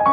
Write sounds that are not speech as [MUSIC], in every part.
皆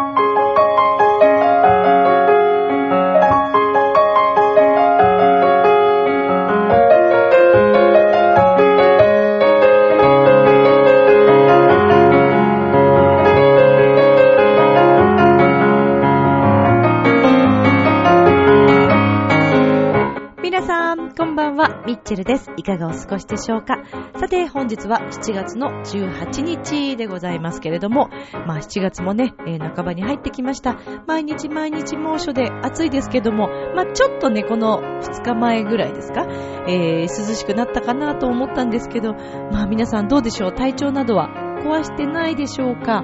さん、こんばんは、ミッチェルです。いかがお過ごしでしょうか？さて、本日は7月の18日でございますけれども、まあ7月もね、えー半ばに入ってきました。毎日毎日猛暑で暑いですけども、まあちょっとね、この2日前ぐらいですか、えー涼しくなったかなと思ったんですけど、まあ皆さんどうでしょう？体調などは壊してないでしょうか？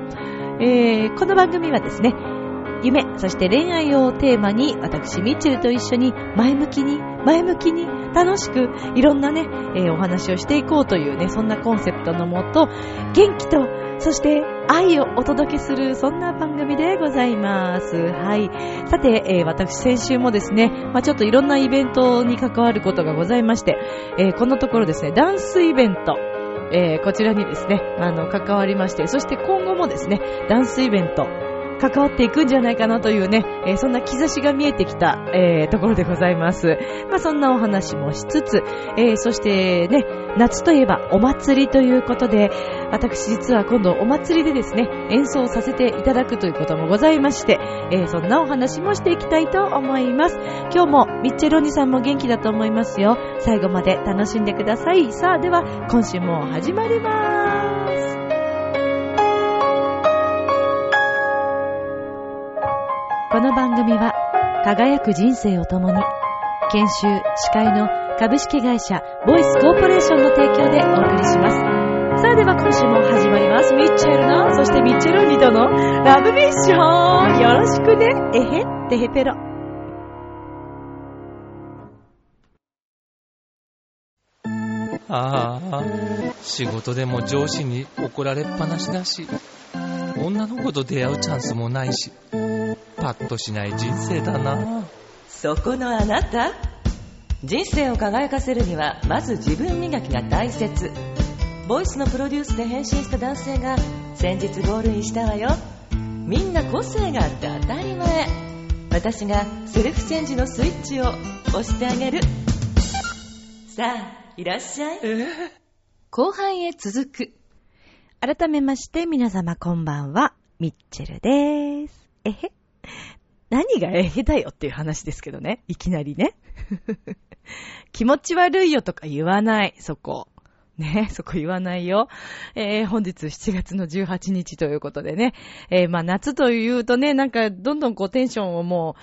えーこの番組はですね、夢、そして恋愛をテーマに、私、ミッチェルと一緒に前向きに、前向きに、楽しく、いろんなね、えーお話をしていこうというね、そんなコンセプトのもと、元気と、そして愛をお届けする、そんな番組でございます。はい。さて、えー私先週もですね、まあちょっといろんなイベントに関わることがございまして、えーこのところですね、ダンスイベント、えーこちらにですね、あの、関わりまして、そして今後もですね、ダンスイベント、関わっていくんじゃないかなというね、えーそんな兆しが見えてきた、えーところでございます。まあそんなお話もしつつ、えーそしてね、夏といえばお祭りということで、私実は今度お祭りでですね、演奏させていただくということもございまして、えーそんなお話もしていきたいと思います。今日もミッチェロニさんも元気だと思いますよ。最後まで楽しんでください。さあでは今週も始まります。この番組は輝く人生を共に研修司会の株式会社ボイスコーポレーションの提供でお送りします。さあでは今週も始まります。ミッチェルのそしてミッチェルニドのラブミッション。よろしくね。えへってへペロああ、仕事でも上司に怒られっぱなしだし、女の子と出会うチャンスもないし、パッとしない人生だな。そこのあなた。人生を輝かせるにはまず自分磨きが大切。ボイスのプロデュースで変身した男性が先日ゴールインしたわよ。みんな個性があって当たり前。私がセルフチェンジのスイッチを押してあげる。さあいらっしゃい。後半へ続く。改めまして皆様こんばんはミッチェルです。えへ何がえへだよっていう話ですけどね。いきなりね。[LAUGHS] 気持ち悪いよとか言わない、そこ。ね、そこ言わないよ。えー、本日7月の18日ということでね。えー、まあ夏というとね、なんかどんどんこうテンションをも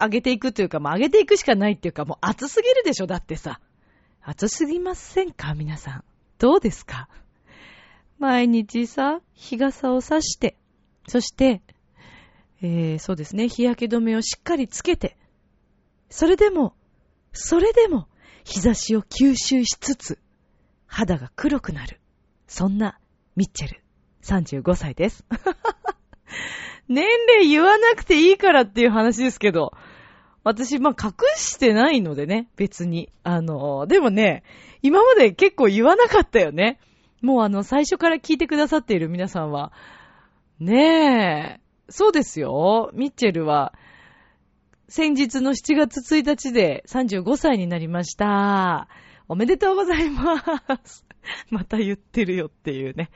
う上げていくというか、まあ上げていくしかないっていうか、もう暑すぎるでしょ、だってさ。暑すぎませんか？皆さん。どうですか？毎日さ、日傘を差して、そして、えー、そうですね、日焼け止めをしっかりつけて、それでも、それでも、日差しを吸収しつつ、肌が黒くなる。そんな、ミッチェル、35歳です。[LAUGHS] 年齢言わなくていいからっていう話ですけど、私、まあ、隠してないのでね、別に。あの、でもね、今まで結構言わなかったよね。もうあの、最初から聞いてくださっている皆さんは、ねえ、そうですよ。ミッチェルは、先日の7月1日で35歳になりました。おめでとうございます。[LAUGHS] また言ってるよっていうね。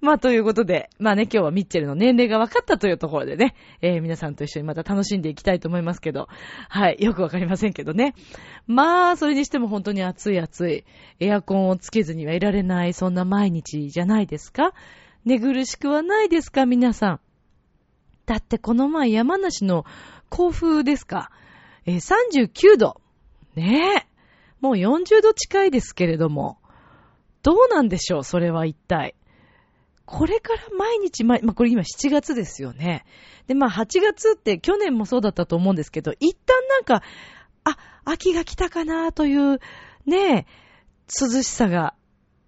まあ、ということで、まあね、今日はミッチェルの年齢が分かったというところでね、えー皆さんと一緒にまた楽しんでいきたいと思いますけど、はい、よくわかりませんけどね。まあ、それにしても本当に暑い暑い、エアコンをつけずにはいられない、そんな毎日じゃないですか寝苦しくはないですか皆さん。だってこの前山梨の甲府ですか。え39度。ねえ。もう40度近いですけれども。どうなんでしょうそれは一体。これから毎日毎、まあ、これ今7月ですよね。で、まあ8月って去年もそうだったと思うんですけど、一旦なんか、あ、秋が来たかなという、ねえ、涼しさが、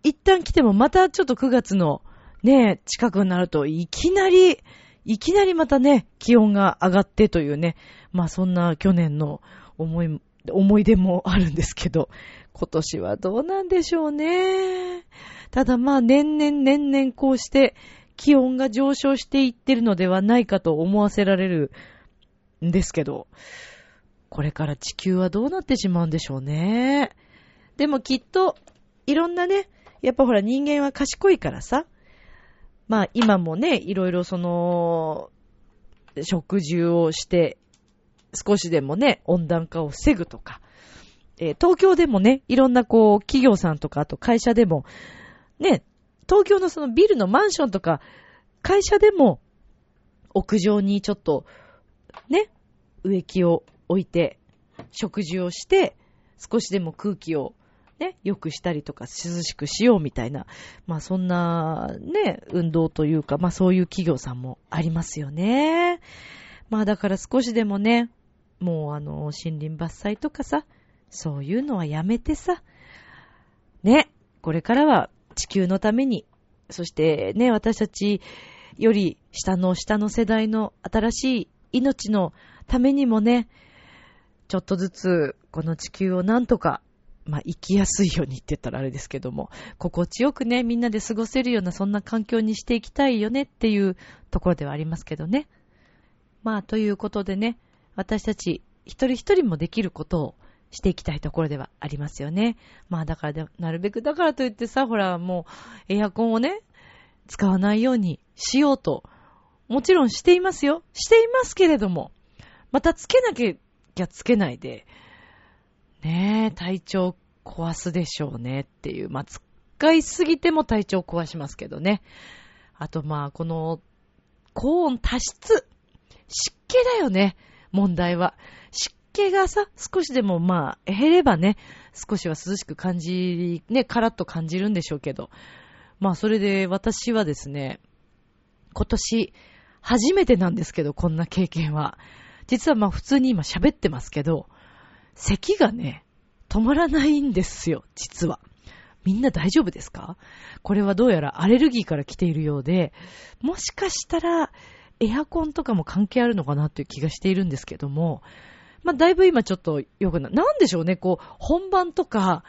一旦来てもまたちょっと9月のねえ、近くになるといきなり、いきなりまたね、気温が上がってというね、まあそんな去年の思い、思い出もあるんですけど、今年はどうなんでしょうね。ただまあ年々年々こうして気温が上昇していってるのではないかと思わせられるんですけど、これから地球はどうなってしまうんでしょうね。でもきっと、いろんなね、やっぱほら人間は賢いからさ、まあ今もね、いろいろその、食事をして、少しでもね、温暖化を防ぐとか、えー、東京でもね、いろんなこう、企業さんとか、あと会社でも、ね、東京のそのビルのマンションとか、会社でも、屋上にちょっと、ね、植木を置いて、食事をして、少しでも空気をね、良くしたりとか涼しくしようみたいな、まあそんなね、運動というか、まあそういう企業さんもありますよね。まあだから少しでもね、もうあの、森林伐採とかさ、そういうのはやめてさ、ね、これからは地球のために、そしてね、私たちより下の下の世代の新しい命のためにもね、ちょっとずつこの地球をなんとか、まあ、生きやすいようにって言ったらあれですけども、心地よくね、みんなで過ごせるようなそんな環境にしていきたいよねっていうところではありますけどね。まあ、ということでね、私たち一人一人もできることをしていきたいところではありますよね。まあだからなるべくだからといってさ、ほらもうエアコンをね、使わないようにしようと、もちろんしていますよ。していますけれども、またつけなきゃつけないで、ねえ、体調壊すでしょうねっていう。まあ、使いすぎても体調壊しますけどね。あとまあ、この、高温多湿。湿気だよね。問題は。湿気がさ、少しでもまあ、減ればね、少しは涼しく感じ、ね、カラッと感じるんでしょうけど。まあ、それで私はですね、今年、初めてなんですけど、こんな経験は。実はまあ、普通に今喋ってますけど、咳がね、止まらないんですよ、実は。みんな大丈夫ですか？これはどうやらアレルギーから来ているようで、もしかしたらエアコンとかも関係あるのかなっていう気がしているんですけども、まあ、だいぶ今ちょっと良くな、なんでしょうね、こう、本番とか、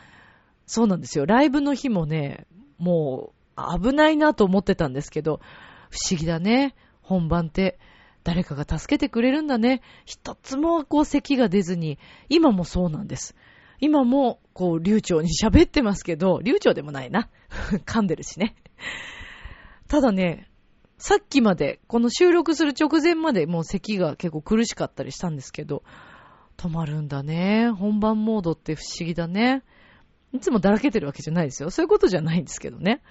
そうなんですよ、ライブの日もね、もう、危ないなと思ってたんですけど、不思議だね、本番って。誰かが助けてくれるんだね。一つもこう咳が出ずに、今もそうなんです。今も、こう、流暢に喋ってますけど、流暢でもないな。[LAUGHS] 噛んでるしね。ただね、さっきまで、この収録する直前までもう咳が結構苦しかったりしたんですけど、止まるんだね。本番モードって不思議だね。いつもだらけてるわけじゃないですよ。そういうことじゃないんですけどね。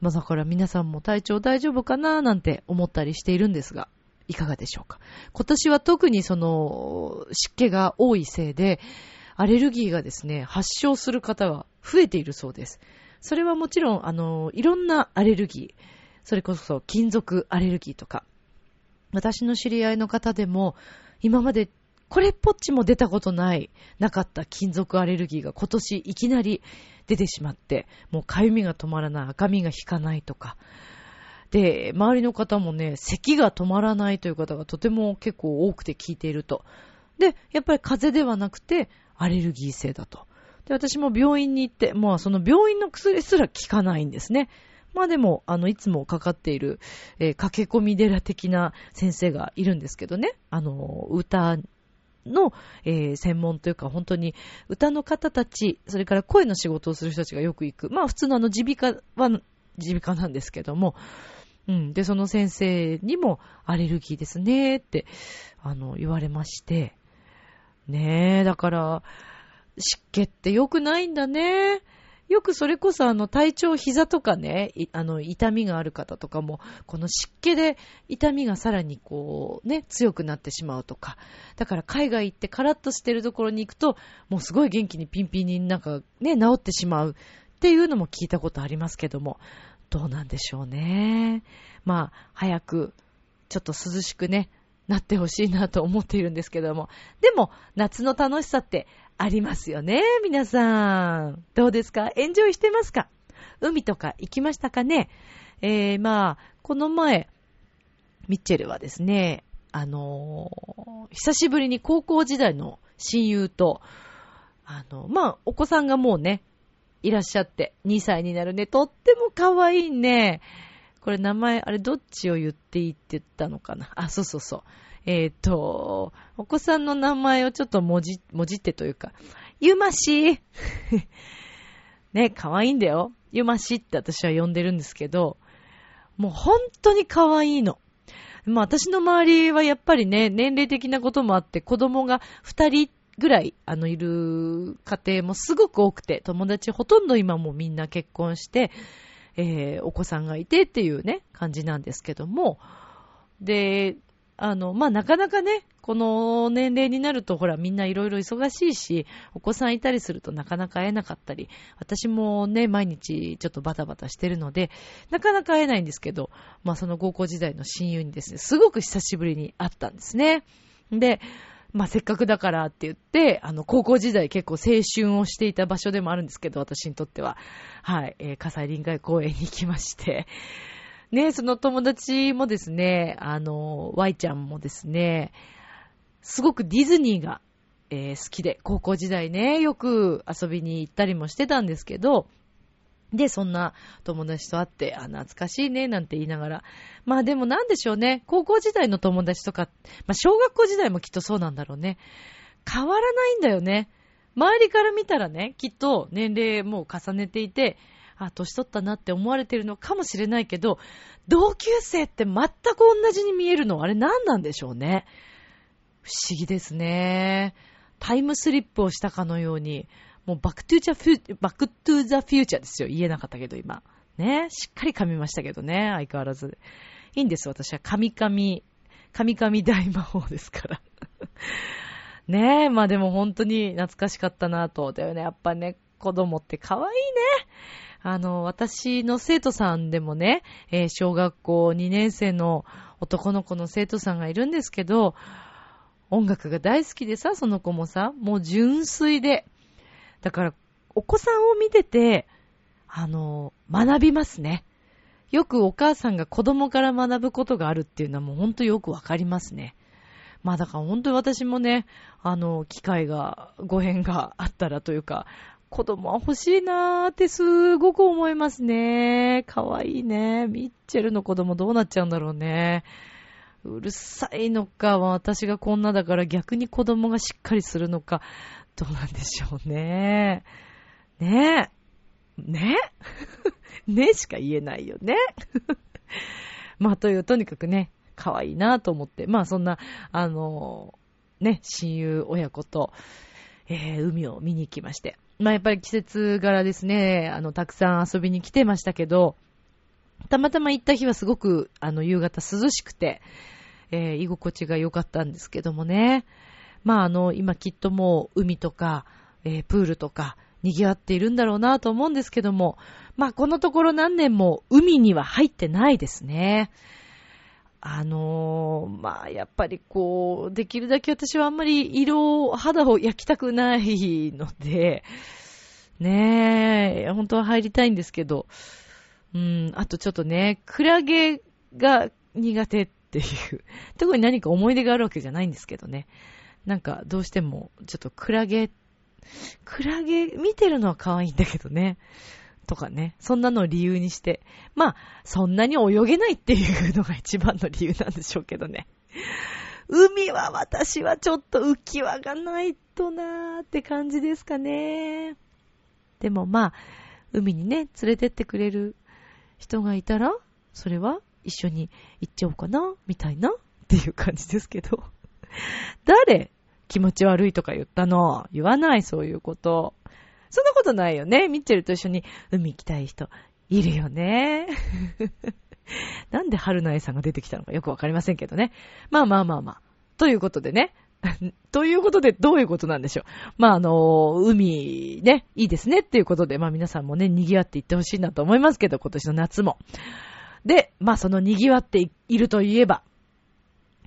まあだから皆さんも体調大丈夫かななんて思ったりしているんですが、いかがでしょうか？今年は特にその湿気が多いせいで、アレルギーがですね、発症する方が増えているそうです。それはもちろん、あの、いろんなアレルギー、それこそ金属アレルギーとか、私の知り合いの方でも、今までこれっぽっちも出たことない、なかった金属アレルギーが今年いきなり出てしまって、もう痒みが止まらない、赤みが引かないとか。で、周りの方もね、咳が止まらないという方がとても結構多くて聞いていると。で、やっぱり風邪ではなくて、アレルギー性だと。で、私も病院に行って、まあその病院の薬すら効かないんですね。まあでも、あの、いつもかかっている、えー、駆け込み寺的な先生がいるんですけどね。あの、歌の、えー、専門というか、本当に歌の方たち、それから声の仕事をする人たちがよく行く。まあ普通のあの、耳鼻科は、耳鼻科なんですけども、うん。で、その先生にもアレルギーですねって、あの、言われまして。ねえ、だから、湿気って良くないんだね。よくそれこそあの体調、膝とかね、あの痛みがある方とかも、この湿気で痛みがさらにこうね、強くなってしまうとか。だから海外行ってカラッとしてるところに行くと、もうすごい元気にピンピンになんかね、治ってしまうっていうのも聞いたことありますけども、どうなんでしょうね。まあ、早く、ちょっと涼しくね、なってほしいなと思っているんですけども。でも、夏の楽しさってありますよね、皆さん。どうですか？エンジョイしてますか？海とか行きましたかねえー、まあ、この前、ミッチェルはですね、あのー、久しぶりに高校時代の親友と、あの、まあ、お子さんがもうね、いらっしゃって、2歳になるね、とっても可愛いね、これ名前、あれどっちを言っていいって言ったのかな？あ、そうそうそう。えっ、と、お子さんの名前をちょっと文字、文字ってというか、ゆましね、可愛いんだよ。ゆましって私は呼んでるんですけど、もう本当に可愛いの。まあ私の周りはやっぱりね、年齢的なこともあって子供が二人ぐらい、あの、いる家庭もすごく多くて、友達ほとんど今もみんな結婚して、えー、お子さんがいてっていうね、感じなんですけども、で、あの、まあ、なかなかね、この年齢になると、ほら、みんないろいろ忙しいし、お子さんいたりするとなかなか会えなかったり、私もね、毎日ちょっとバタバタしてるので、なかなか会えないんですけど、まあ、その高校時代の親友にですね、すごく久しぶりに会ったんですね。で、まあ、せっかくだからって言って、あの、高校時代結構青春をしていた場所でもあるんですけど、私にとっては。はい、えー、火災臨海公園に行きまして、[LAUGHS] ね、その友達もですね、あの、Y ちゃんもですね、すごくディズニーが、えー、好きで、高校時代ね、よく遊びに行ったりもしてたんですけど、で、そんな友達と会って、あ、懐かしいね、なんて言いながら。まあでもなんでしょうね。高校時代の友達とか、まあ小学校時代もきっとそうなんだろうね。変わらないんだよね。周りから見たらね、きっと年齢も重ねていて、あ、年取ったなって思われてるのかもしれないけど、同級生って全く同じに見えるの、あれ何なんでしょうね。不思議ですね。タイムスリップをしたかのように、もうバックトゥーザフュー、バックトゥーザフューチャーですよ。言えなかったけど今。ね。しっかり噛みましたけどね。相変わらず。いいんです、私は。神々、神々大魔法ですから。[LAUGHS] ねえ、まあでも本当に懐かしかったなと。だよね、やっぱね、子供って可愛いね。あの、私の生徒さんでもね、えー、小学校2年生の男の子の生徒さんがいるんですけど、音楽が大好きでさ、その子もさ、もう純粋で。だから、お子さんを見てて、あの、学びますね。よくお母さんが子供から学ぶことがあるっていうのはもうほんとよくわかりますね。まあだから本当に私もね、あの、機会が、ご縁があったらというか、子供は欲しいなーってすごく思いますね。かわいいね。ミッチェルの子供どうなっちゃうんだろうね。うるさいのか、私がこんなだから逆に子供がしっかりするのか、どうなんでしょうね。ねえ。ね [LAUGHS] ねしか言えないよね。[LAUGHS] まあ、という、とにかくね、可愛いなと思って、まあそんな、あのね、親友親子と、えー、海を見に行きまして。まあやっぱり季節柄ですね、あの、たくさん遊びに来てましたけど、たまたま行った日はすごく、あの、夕方涼しくて、えー、居心地が良かったんですけどもね。まああの、今きっともう海とか、えー、プールとか、賑わっているんだろうなと思うんですけども、まあこのところ何年も海には入ってないですね。あのー、まあ、やっぱりこう、できるだけ私はあんまり色、肌を焼きたくないので、ねえ、本当は入りたいんですけど、うん、あとちょっとね、クラゲが苦手っていう、特に何か思い出があるわけじゃないんですけどね。なんか、どうしても、ちょっとクラゲ、クラゲ見てるのは可愛いんだけどね。とかね、そんなのを理由にして、まあ、そんなに泳げないっていうのが一番の理由なんでしょうけどね。海は私はちょっと浮き輪がないとなーって感じですかね。でもまあ、海にね、連れてってくれる人がいたら、それは一緒に行っちゃおうかな、みたいなっていう感じですけど。誰？気持ち悪いとか言ったの言わない、そういうこと。そんなことないよね。ミッチェルと一緒に海行きたい人いるよね。[LAUGHS] なんで春菜さんが出てきたのかよくわかりませんけどね。まあまあまあまあ。ということでね。[LAUGHS] ということで、どういうことなんでしょう。まあ、あの、海、ね、いいですねっていうことで、まあ皆さんもね、賑わっていってほしいなと思いますけど、今年の夏も。で、まあその賑わっているといえば、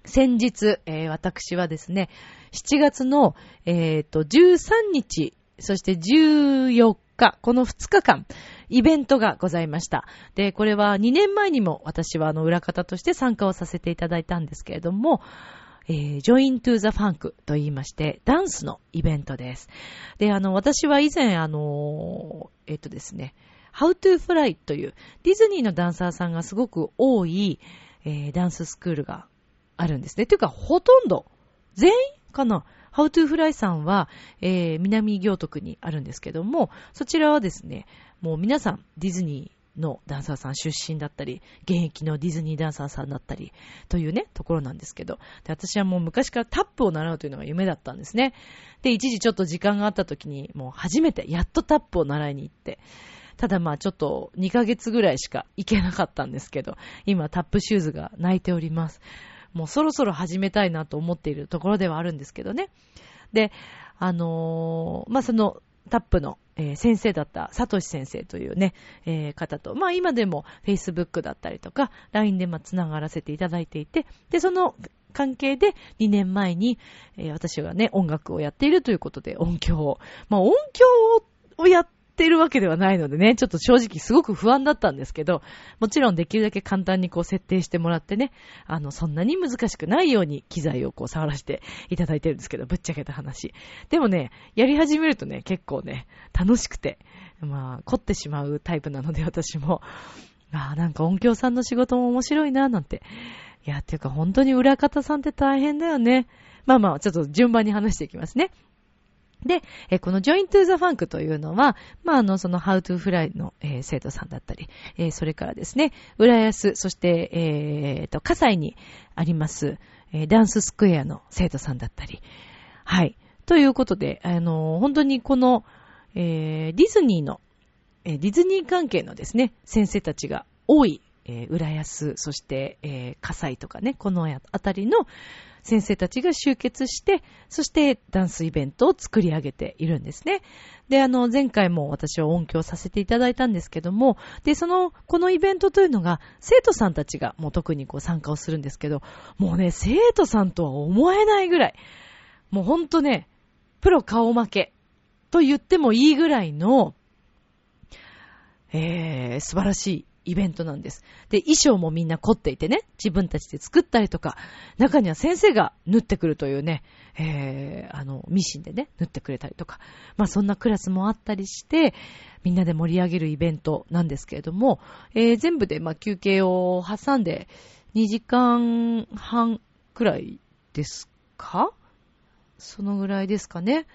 先日、えー、私はですね、7月の、え、ー、と、13日そして14日、この2日間、イベントがございました。で、これは2年前にも私はあの裏方として参加をさせていただいたんですけれども、えー、Join to the Funk と言いまして、ダンスのイベントです。で、あの、私は以前、あの、えっ、とですね、How to Fly というディズニーのダンサーさんがすごく多い、えーダンススクールがあるんですね。というか、ほとんど、全員かな？How to Fly さんは、えー南行徳にあるんですけども、そちらはですね、もう皆さんディズニーのダンサーさん出身だったり、現役のディズニーダンサーさんだったり、というね、ところなんですけど、で私はもう昔からタップを習うというのが夢だったんですね。で、一時ちょっと時間があった時に、もう初めて、やっとタップを習いに行って、ただまあちょっと2ヶ月ぐらいしか行けなかったんですけど、今タップシューズが泣いております。もうそろそろ始めたいなと思っているところではあるんですけどね。で、あのーまあ、そのタップの、えー先生だったサトシ先生というね、えー方と、まあ今でも Facebook だったりとか、LINE でま繋がらせていただいていて、で、その関係で2年前に、えー私がね、音楽をやっているということで音響を、まあ音響をやっるわけではないのでね、ちょっと正直すごく不安だったんですけど、もちろんできるだけ簡単にこう設定してもらってね、あの、そんなに難しくないように機材をこう触らせていただいてるんですけど、ぶっちゃけた話。でもね、やり始めるとね、結構ね、楽しくて、まあ、凝ってしまうタイプなので私も、ああ、なんか音響さんの仕事も面白いな、なんて。いや、っていうか本当に裏方さんって大変だよね。まあまあ、ちょっと順番に話していきますね。で、えこの Join to the Funk というのは、まあ、あの、その How to Fly の、えー生徒さんだったり、えーそれからですね、浦安、そして、えーと、葛西にあります、えーダンススクエアの生徒さんだったり、はい。ということで、あの、本当にこの、えディズニーの、えディズニー関係のですね、先生たちが多い、え浦安、そして、えー葛西とかね、このあたりの先生たちが集結して、そしてダンスイベントを作り上げているんですね。で、あの、前回も私は音響させていただいたんですけども、で、その、このイベントというのが、生徒さんたちがもう特にこう参加をするんですけど、もうね、生徒さんとは思えないぐらい、もうほんとね、プロ顔負けと言ってもいいぐらいの、えー、素晴らしいイベントなんです。で、衣装もみんな凝っていてね、自分たちで作ったりとか、中には先生が縫ってくるというね、えー、あの、ミシンでね、縫ってくれたりとか、まあそんなクラスもあったりして、みんなで盛り上げるイベントなんですけれども、えー、全部でまあ休憩を挟んで2時間半くらいですか？そのぐらいですかね。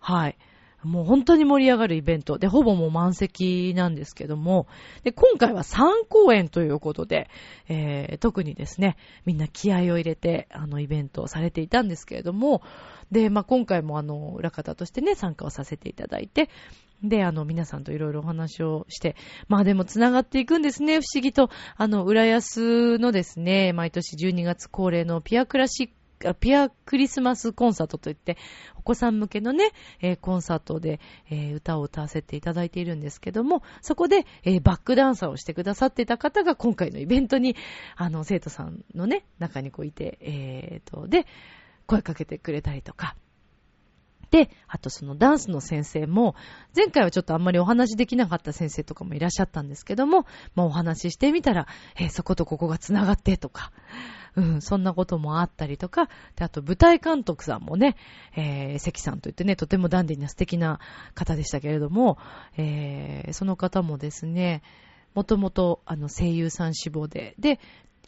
はい。もう本当に盛り上がるイベント。で、ほぼもう満席なんですけども、で、今回は3公演ということで、えー、特にですね、みんな気合を入れて、あの、イベントをされていたんですけれども、で、まあ、今回もあの、裏方としてね、参加をさせていただいて、で、あの、皆さんといろいろお話をして、まあでも繋がっていくんですね、不思議と。あの、浦安のですね、毎年12月恒例のピアクラシックピアクリスマスコンサートといって、お子さん向けのね、えーコンサートで、えー歌を歌わせていただいているんですけども、そこで、えーバックダンサーをしてくださっていた方が今回のイベントに、あの、生徒さんのね、中にこういて、えーと、で、声かけてくれたりとか、で、あとそのダンスの先生も、前回はちょっとあんまりお話しできなかった先生とかもいらっしゃったんですけども、まあお話ししてみたら、えーそことここが繋がってとか、うん、そんなこともあったりとか、で、あと舞台監督さんもね、えー、関さんといってね、とてもダンディーな素敵な方でしたけれども、えー、その方もですね、もともとあの声優さん志望で、で、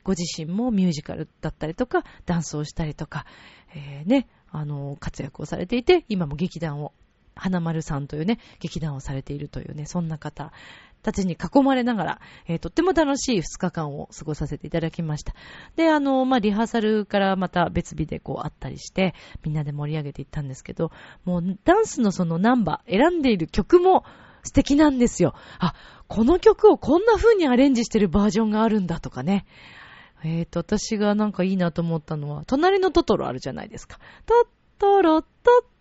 ご自身もミュージカルだったりとか、ダンスをしたりとか、えー、ね、あの、活躍をされていて、今も劇団を、花丸さんというね、劇団をされているというね、そんな方たちに囲まれながら、えーとっても楽しい2日間を過ごさせていただきました。で、あの、まあ、リハーサルからまた別日でこうあったりして、みんなで盛り上げていったんですけど、もうダンスのそのナンバー、選んでいる曲も素敵なんですよ。あ、この曲をこんな風にアレンジしてるバージョンがあるんだとかね。えーと、私がなんかいいなと思ったのは、隣のトトロあるじゃないですか。トトロ、ト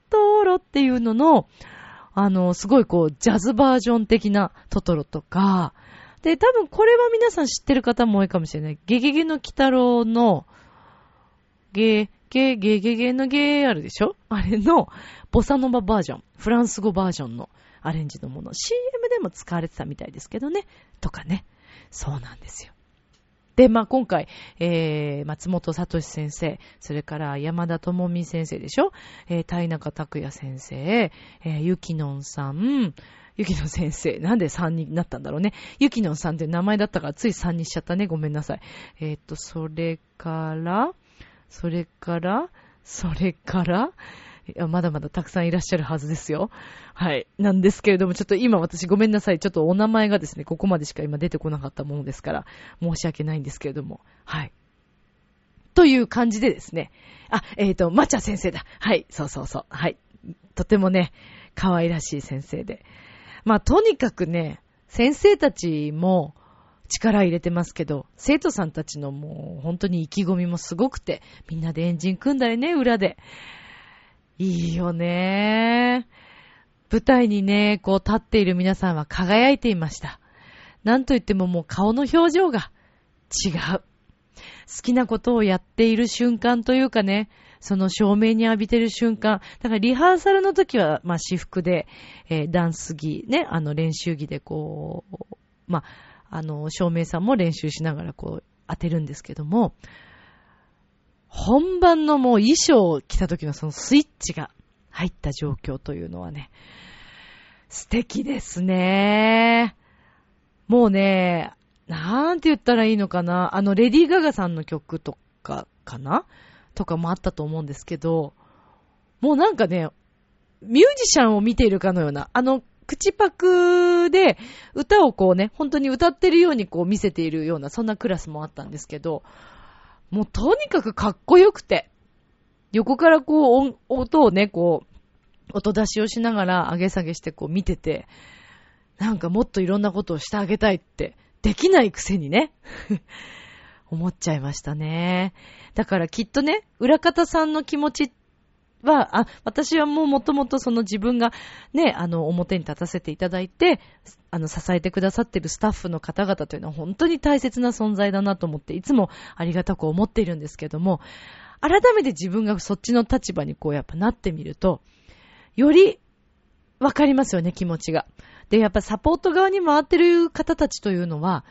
トロっていうのの、あの、すごいこう、ジャズバージョン的なトトロとか、で、多分これは皆さん知ってる方も多いかもしれない。ゲゲゲの鬼太郎の、ゲゲゲゲゲのゲーあるでしょ？あれの、ボサノババージョン、フランス語バージョンのアレンジのもの、CM でも使われてたみたいですけどね、とかね。そうなんですよ。で、まあ、今回、えー、松本聡先生、それから山田智美先生でしょ？えー、田中拓也先生、えー、ゆきのんさん、ゆきの先生、なんで3になったんだろうね。ゆきのんさんって名前だったからつい3にしちゃったね。ごめんなさい。えー、と、それから、それから、それから、まだまだたくさんいらっしゃるはずですよ。はい。なんですけれども、ちょっと今私ごめんなさい。ちょっとお名前がですね、ここまでしか今出てこなかったものですから、申し訳ないんですけれども。はい。という感じでですね。あ、えっ、ー、と、まちゃ先生だ。はい。そうそうそう。はい。とてもね、可愛らしい先生で。まあ、とにかくね、先生たちも力入れてますけど、生徒さんたちのもう本当に意気込みもすごくて、みんなでエンジン組んだりね、裏で。いいよね。舞台にね、こう立っている皆さんは輝いていました。なんといってももう顔の表情が違う。好きなことをやっている瞬間というかね、その照明に浴びてる瞬間。だからリハーサルの時は、まあ、私服で、えー、ダンス着、ね、あの練習着でこう、まあ、あの、照明さんも練習しながらこう当てるんですけども、本番のもう衣装を着た時のそのスイッチが入った状況というのはね、素敵ですね。もうね、なんて言ったらいいのかな。あの、レディー・ガガさんの曲とかかな？とかもあったと思うんですけど、もうなんかね、ミュージシャンを見ているかのような、あの、口パクで歌をこうね、本当に歌ってるようにこう見せているような、そんなクラスもあったんですけど、もうとにかくかっこよくて、横からこう音をね、こう、音出しをしながら上げ下げしてこう見てて、なんかもっといろんなことをしてあげたいって、できないくせにね、[LAUGHS] 思っちゃいましたね。だからきっとね、裏方さんの気持ちっては、あ、私はもうもともとその自分がね、あの、表に立たせていただいて、あの、支えてくださっているスタッフの方々というのは本当に大切な存在だなと思って、いつもありがたく思っているんですけども、改めて自分がそっちの立場にこうやっぱなってみると、よりわかりますよね、気持ちが。で、やっぱサポート側に回ってる方たちというのは、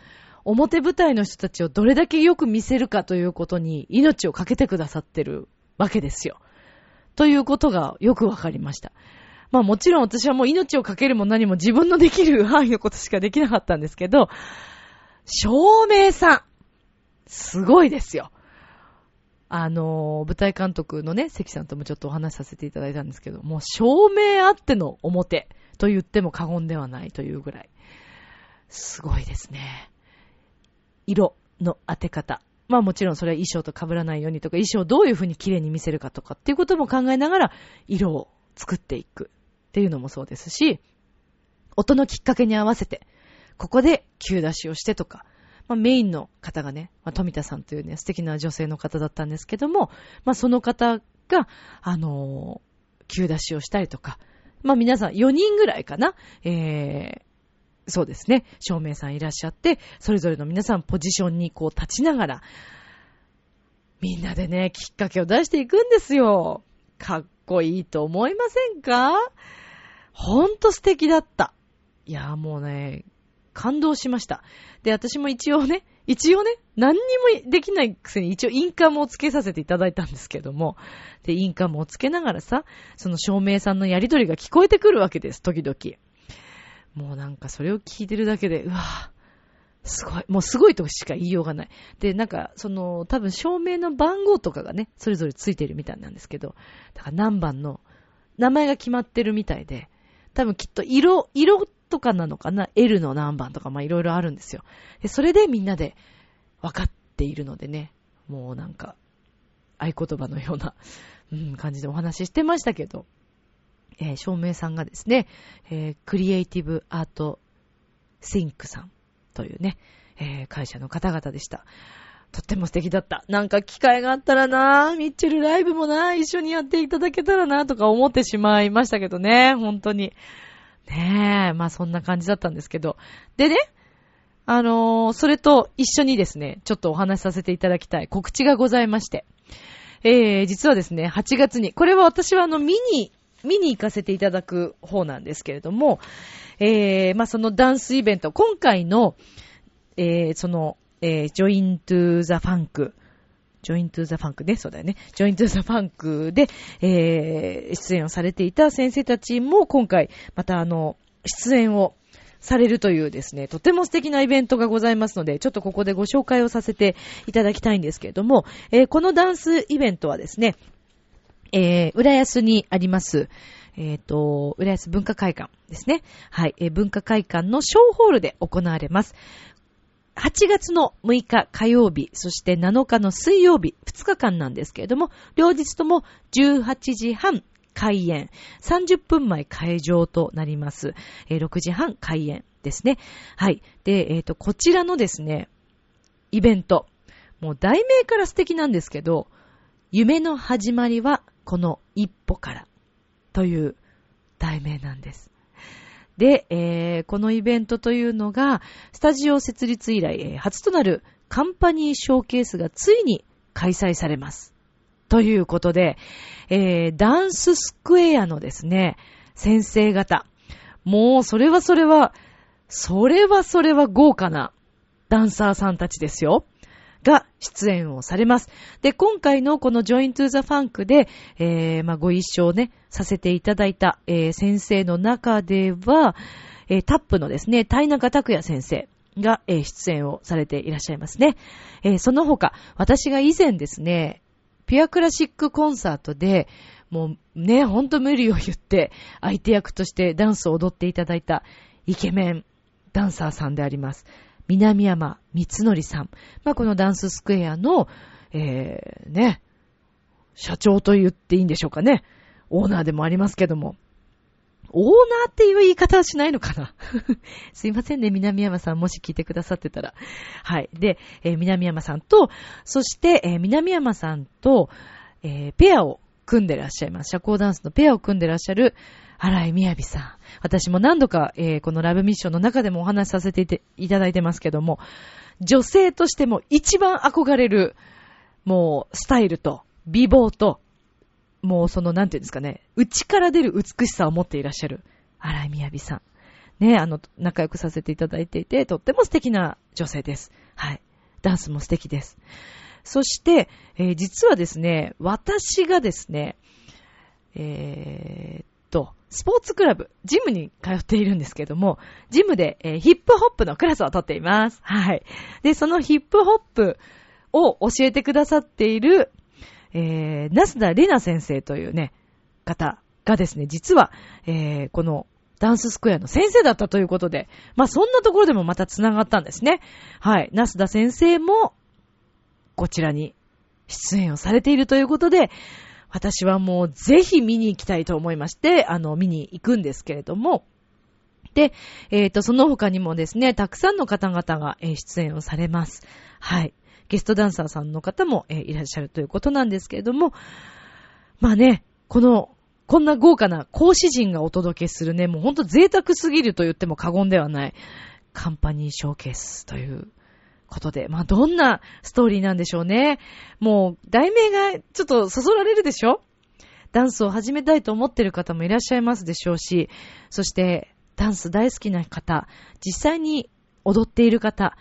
表舞台の人たちをどれだけよく見せるかということに命をかけてくださってるわけですよ。ということがよくわかりました。まあもちろん私はもう命をかけるも何も自分のできる範囲のことしかできなかったんですけど、照明さん、すごいですよ。あの、舞台監督のね、関さんともちょっとお話しさせていただいたんですけど、もう照明あっての表と言っても過言ではないというぐらい、すごいですね。色の当て方。まあもちろんそれは衣装と被らないようにとか、衣装をどういう風に綺麗に見せるかとかっていうことも考えながら、色を作っていくっていうのもそうですし、音のきっかけに合わせて、ここで急出しをしてとか、まあ、メインの方がね、まあ、富田さんというね、素敵な女性の方だったんですけども、まあ、その方が、あのー、急出しをしたりとか、まあ、皆さん4人ぐらいかな、えー、そうですね、照明さんいらっしゃって、それぞれの皆さんポジションにこう立ちながら、みんなでね、きっかけを出していくんですよ。かっこいいと思いませんか？ほんと素敵だった。いや、もうね、感動しました。で、私も一応ね、一応ね、何にもできないくせに一応インカムをつけさせていただいたんですけども、で、インカムをつけながらさ、その照明さんのやりとりが聞こえてくるわけです、時々。もうなんかそれを聞いてるだけで、うわぁ、すごい。もうすごいとしか言いようがない。で、なんか、その、多分照明の番号とかがね、それぞれついてるみたいなんですけど、だから何番の名前が決まってるみたいで、多分きっと色、色とかなのかな ?L の何番とか、まあいろいろあるんですよ。で、それでみんなで分かっているのでね、もうなんか、合言葉のような、うん、感じでお話ししてましたけど、えー、照明さんがですね、えー、クリエイティブアートシンクさんというね、えー、会社の方々でした。とっても素敵だった。なんか機会があったらなミッチェルライブもな一緒にやっていただけたらなとか思ってしまいましたけどね、本当に。ねえ、まあそんな感じだったんですけど。でね、あのー、それと一緒にですね、ちょっとお話しさせていただきたい告知がございまして。えー、実はですね、8月に、これは私はあの、見に、見に行かせていただく方なんですけれども、えー、まあそのダンスイベント、今回の、えー、その、えー、Join to the Funk。Join to the Funk ね、そうだよね。Join to the Funk で、えー、出演をされていた先生たちも今回、またあの、出演をされるというですね、とても素敵なイベントがございますので、ちょっとここでご紹介をさせていただきたいんですけれども、えー、このダンスイベントはですね、えー、浦安にあります、えっ、ー、と、浦安文化会館ですね。はい、えー、文化会館のショーホールで行われます。8月の6日火曜日、そして7日の水曜日、2日間なんですけれども、両日とも18時半開演、30分前会場となります。えー、6時半開演ですね。はい。で、えっ、ー、と、こちらのですね、イベント、もう題名から素敵なんですけど、夢の始まりはこの一歩からという題名なんです。で、えー、このイベントというのが、スタジオ設立以来、初となるカンパニーショーケースがついに開催されます。ということで、えー、ダンススクエアのですね、先生方。もう、それはそれは、それはそれは豪華なダンサーさんたちですよ。が出演をされます。で、今回のこの Join to the Funk で、えー、まあ、ご一緒ね、させていただいた、えー、先生の中では、えー、タップのですね、イ中拓也先生が、えー、出演をされていらっしゃいますね。えー、その他、私が以前ですね、ピュアクラシックコンサートで、もうね、ほんと無理を言って、相手役としてダンスを踊っていただいたイケメンダンサーさんであります。南山光則さん。まあ、このダンススクエアの、えー、ね、社長と言っていいんでしょうかね。オーナーでもありますけども。オーナーっていう言い方はしないのかな [LAUGHS] すいませんね、南山さん、もし聞いてくださってたら。はい。で、えー、南山さんと、そして、えー、南山さんと、え、ペアを組んでらっしゃいます。社交ダンスのペアを組んでらっしゃる、荒井みやびさん。私も何度か、えー、このラブミッションの中でもお話しさせていていただいてますけども、女性としても一番憧れる、もう、スタイルと、美貌と、もうその、なんていうんですかね、内から出る美しさを持っていらっしゃる、荒井みやびさん。ね、あの、仲良くさせていただいていて、とっても素敵な女性です。はい。ダンスも素敵です。そして、えー、実はですね、私がですね、えー、と、スポーツクラブ、ジムに通っているんですけども、ジムで、えー、ヒップホップのクラスをとっています。はい。で、そのヒップホップを教えてくださっている、えー、ナスダレナ先生というね、方がですね、実は、えー、このダンススクエアの先生だったということで、まあ、そんなところでもまた繋がったんですね。はい。ナスダ先生も、こちらに出演をされているということで、私はもうぜひ見に行きたいと思いまして、あの、見に行くんですけれども、で、えっ、ー、と、その他にもですね、たくさんの方々が、出演をされます。はい。ゲストダンサーさんの方も、いらっしゃるということなんですけれども、まあね、この、こんな豪華な講師陣がお届けするね、もうほんと贅沢すぎると言っても過言ではない、カンパニーショーケースということで、まあ、どんなストーリーなんでしょうね。もう、題名がちょっとそそられるでしょ？ダンスを始めたいと思ってる方もいらっしゃいますでしょうし、そして、ダンス大好きな方、実際に踊っている方、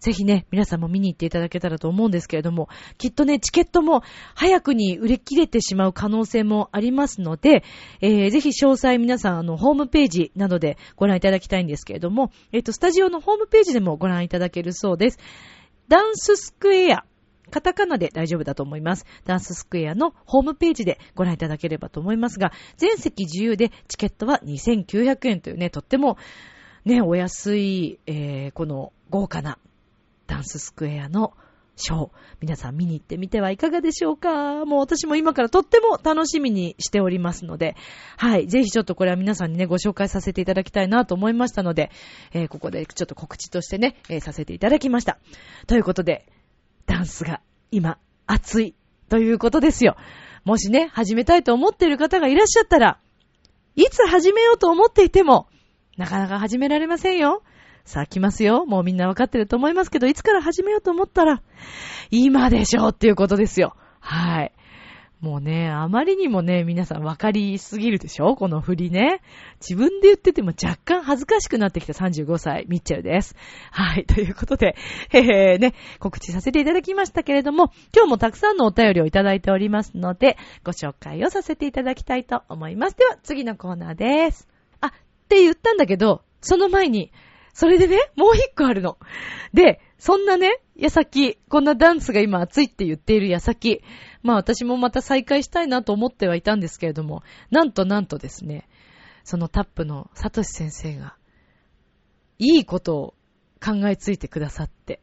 ぜひね、皆さんも見に行っていただけたらと思うんですけれども、きっとね、チケットも早くに売り切れてしまう可能性もありますので、えー、ぜひ詳細皆さん、あの、ホームページなどでご覧いただきたいんですけれども、えっ、ー、と、スタジオのホームページでもご覧いただけるそうです。ダンススクエア。カタカナで大丈夫だと思います。ダンススクエアのホームページでご覧いただければと思いますが、全席自由でチケットは2900円というね、とってもね、お安い、えー、この豪華なダンススクエアのショー。皆さん見に行ってみてはいかがでしょうか？もう私も今からとっても楽しみにしておりますので、はい。ぜひちょっとこれは皆さんにね、ご紹介させていただきたいなと思いましたので、えー、ここでちょっと告知としてね、えー、させていただきました。ということで、ダンスが今、熱いということですよ。もしね、始めたいと思っている方がいらっしゃったら、いつ始めようと思っていても、なかなか始められませんよ。さあ来ますよ。もうみんなわかってると思いますけど、いつから始めようと思ったら、今でしょっていうことですよ。はい。もうね、あまりにもね、皆さん分かりすぎるでしょ？この振りね。自分で言ってても若干恥ずかしくなってきた35歳、ミッチェルです。はい、ということで、えー、ね、告知させていただきましたけれども、今日もたくさんのお便りをいただいておりますので、ご紹介をさせていただきたいと思います。では、次のコーナーです。あ、って言ったんだけど、その前に、それでね、もう一個あるの。で、そんなね、矢先、こんなダンスが今熱いって言っている矢先、まあ私もまた再開したいなと思ってはいたんですけれども、なんとなんとですね、そのタップのサトシ先生が、いいことを考えついてくださって。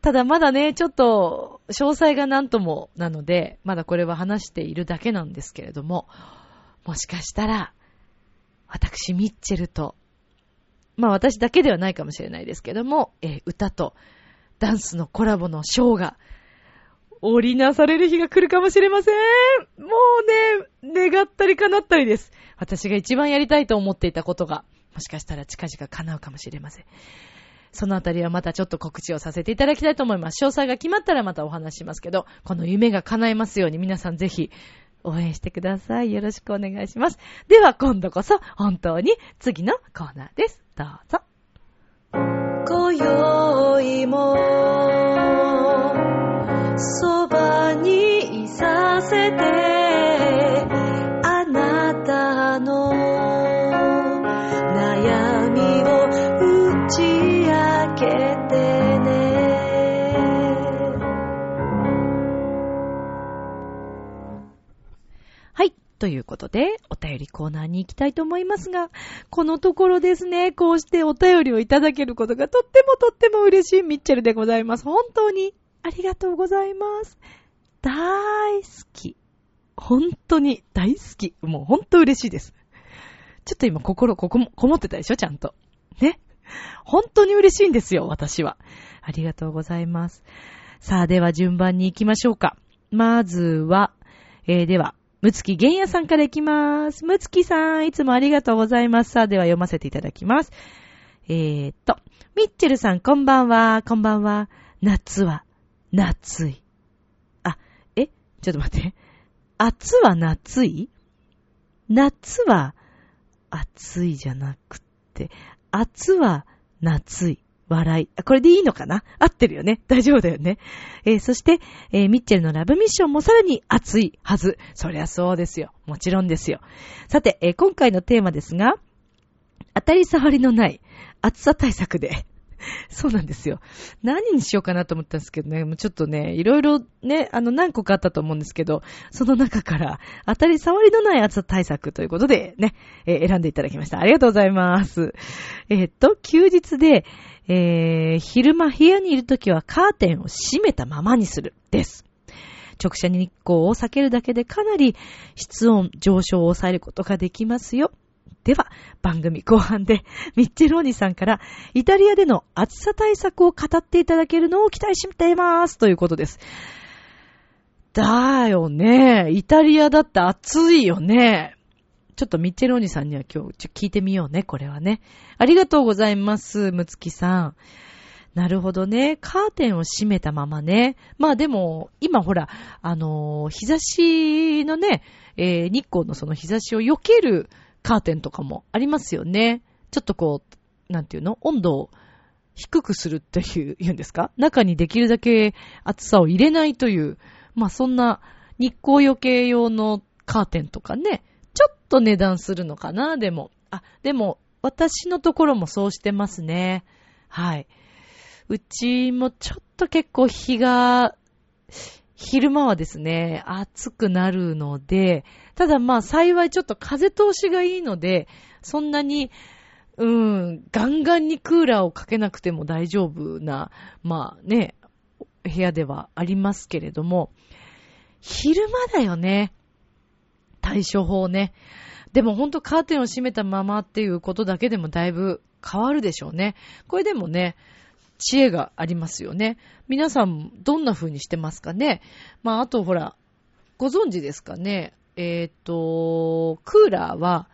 ただまだね、ちょっと、詳細がなんともなので、まだこれは話しているだけなんですけれども、もしかしたら、私、ミッチェルとまあ私だけではないかもしれないですけども、えー、歌とダンスのコラボのショーが織りなされる日が来るかもしれません。もうね、願ったり叶ったりです。私が一番やりたいと思っていたことが、もしかしたら近々叶うかもしれません。そのあたりはまたちょっと告知をさせていただきたいと思います。詳細が決まったらまたお話しますけど、この夢が叶いますように皆さんぜひ応援してください。よろしくお願いします。では今度こそ本当に次のコーナーです。どうぞ。今宵もコーナーに行きたいと思いますが、このところですね、こうしてお便りをいただけることがとってもとっても嬉しいミッチェルでございます。本当にありがとうございます。大好き。本当に大好き。もう本当嬉しいです。ちょっと今心ここも、こもってたでしょちゃんと。ね。本当に嬉しいんですよ、私は。ありがとうございます。さあ、では順番に行きましょうか。まずは、えー、では、むつきげんやさんからいきます。むつきさん、いつもありがとうございます。さあ、では読ませていただきます。えー、っと、ミッチェルさん、こんばんは。こんばんは。夏は、夏い。あ、え？ちょっと待って。暑は夏い？夏は、暑いじゃなくって、暑は夏い。笑い。これでいいのかな？合ってるよね。大丈夫だよね。えー、そして、えー、ミッチェルのラブミッションもさらに熱いはず。そりゃそうですよ。もちろんですよ。さて、えー、今回のテーマですが、当たり障りのない暑さ対策で [LAUGHS] そうなんですよ。何にしようかなと思ったんですけどね、もうちょっとね、いろいろね、あの何個かあったと思うんですけど、その中から当たり障りのない暑さ対策ということでね、えー、選んでいただきました。ありがとうございます。えー、っと、休日で、えー、昼間部屋にいるときはカーテンを閉めたままにする。です。直射日光を避けるだけでかなり室温上昇を抑えることができますよ。では、番組後半で、ミッチェローニさんから、イタリアでの暑さ対策を語っていただけるのを期待しています。ということです。だよね。イタリアだって暑いよね。ちょっとミッチェローニさんには今日、ちょ聞いてみようね、これはね。ありがとうございます、むつきさん。なるほどね。カーテンを閉めたままね。まあでも、今ほら、あのー、日差しのね、えー、日光のその日差しを避けるカーテンとかもありますよね。ちょっとこう、なんていうの？温度を低くするっていう、言うんですか？中にできるだけ暑さを入れないという、まあそんな日光余計用のカーテンとかね、と値段するのかな、でも。あ、でも、私のところもそうしてますね。はい。うちもちょっと結構日が、昼間はですね、暑くなるので、ただまあ幸いちょっと風通しがいいので、そんなに、うん、ガンガンにクーラーをかけなくても大丈夫な、まあね、部屋ではありますけれども、昼間だよね。対処法ね。でもほんとカーテンを閉めたままっていうことだけでもだいぶ変わるでしょうね。これでもね、知恵がありますよね。皆さん、どんな風にしてますかねまあ、あとほら、ご存知ですかねえっ、ー、と、クーラーは、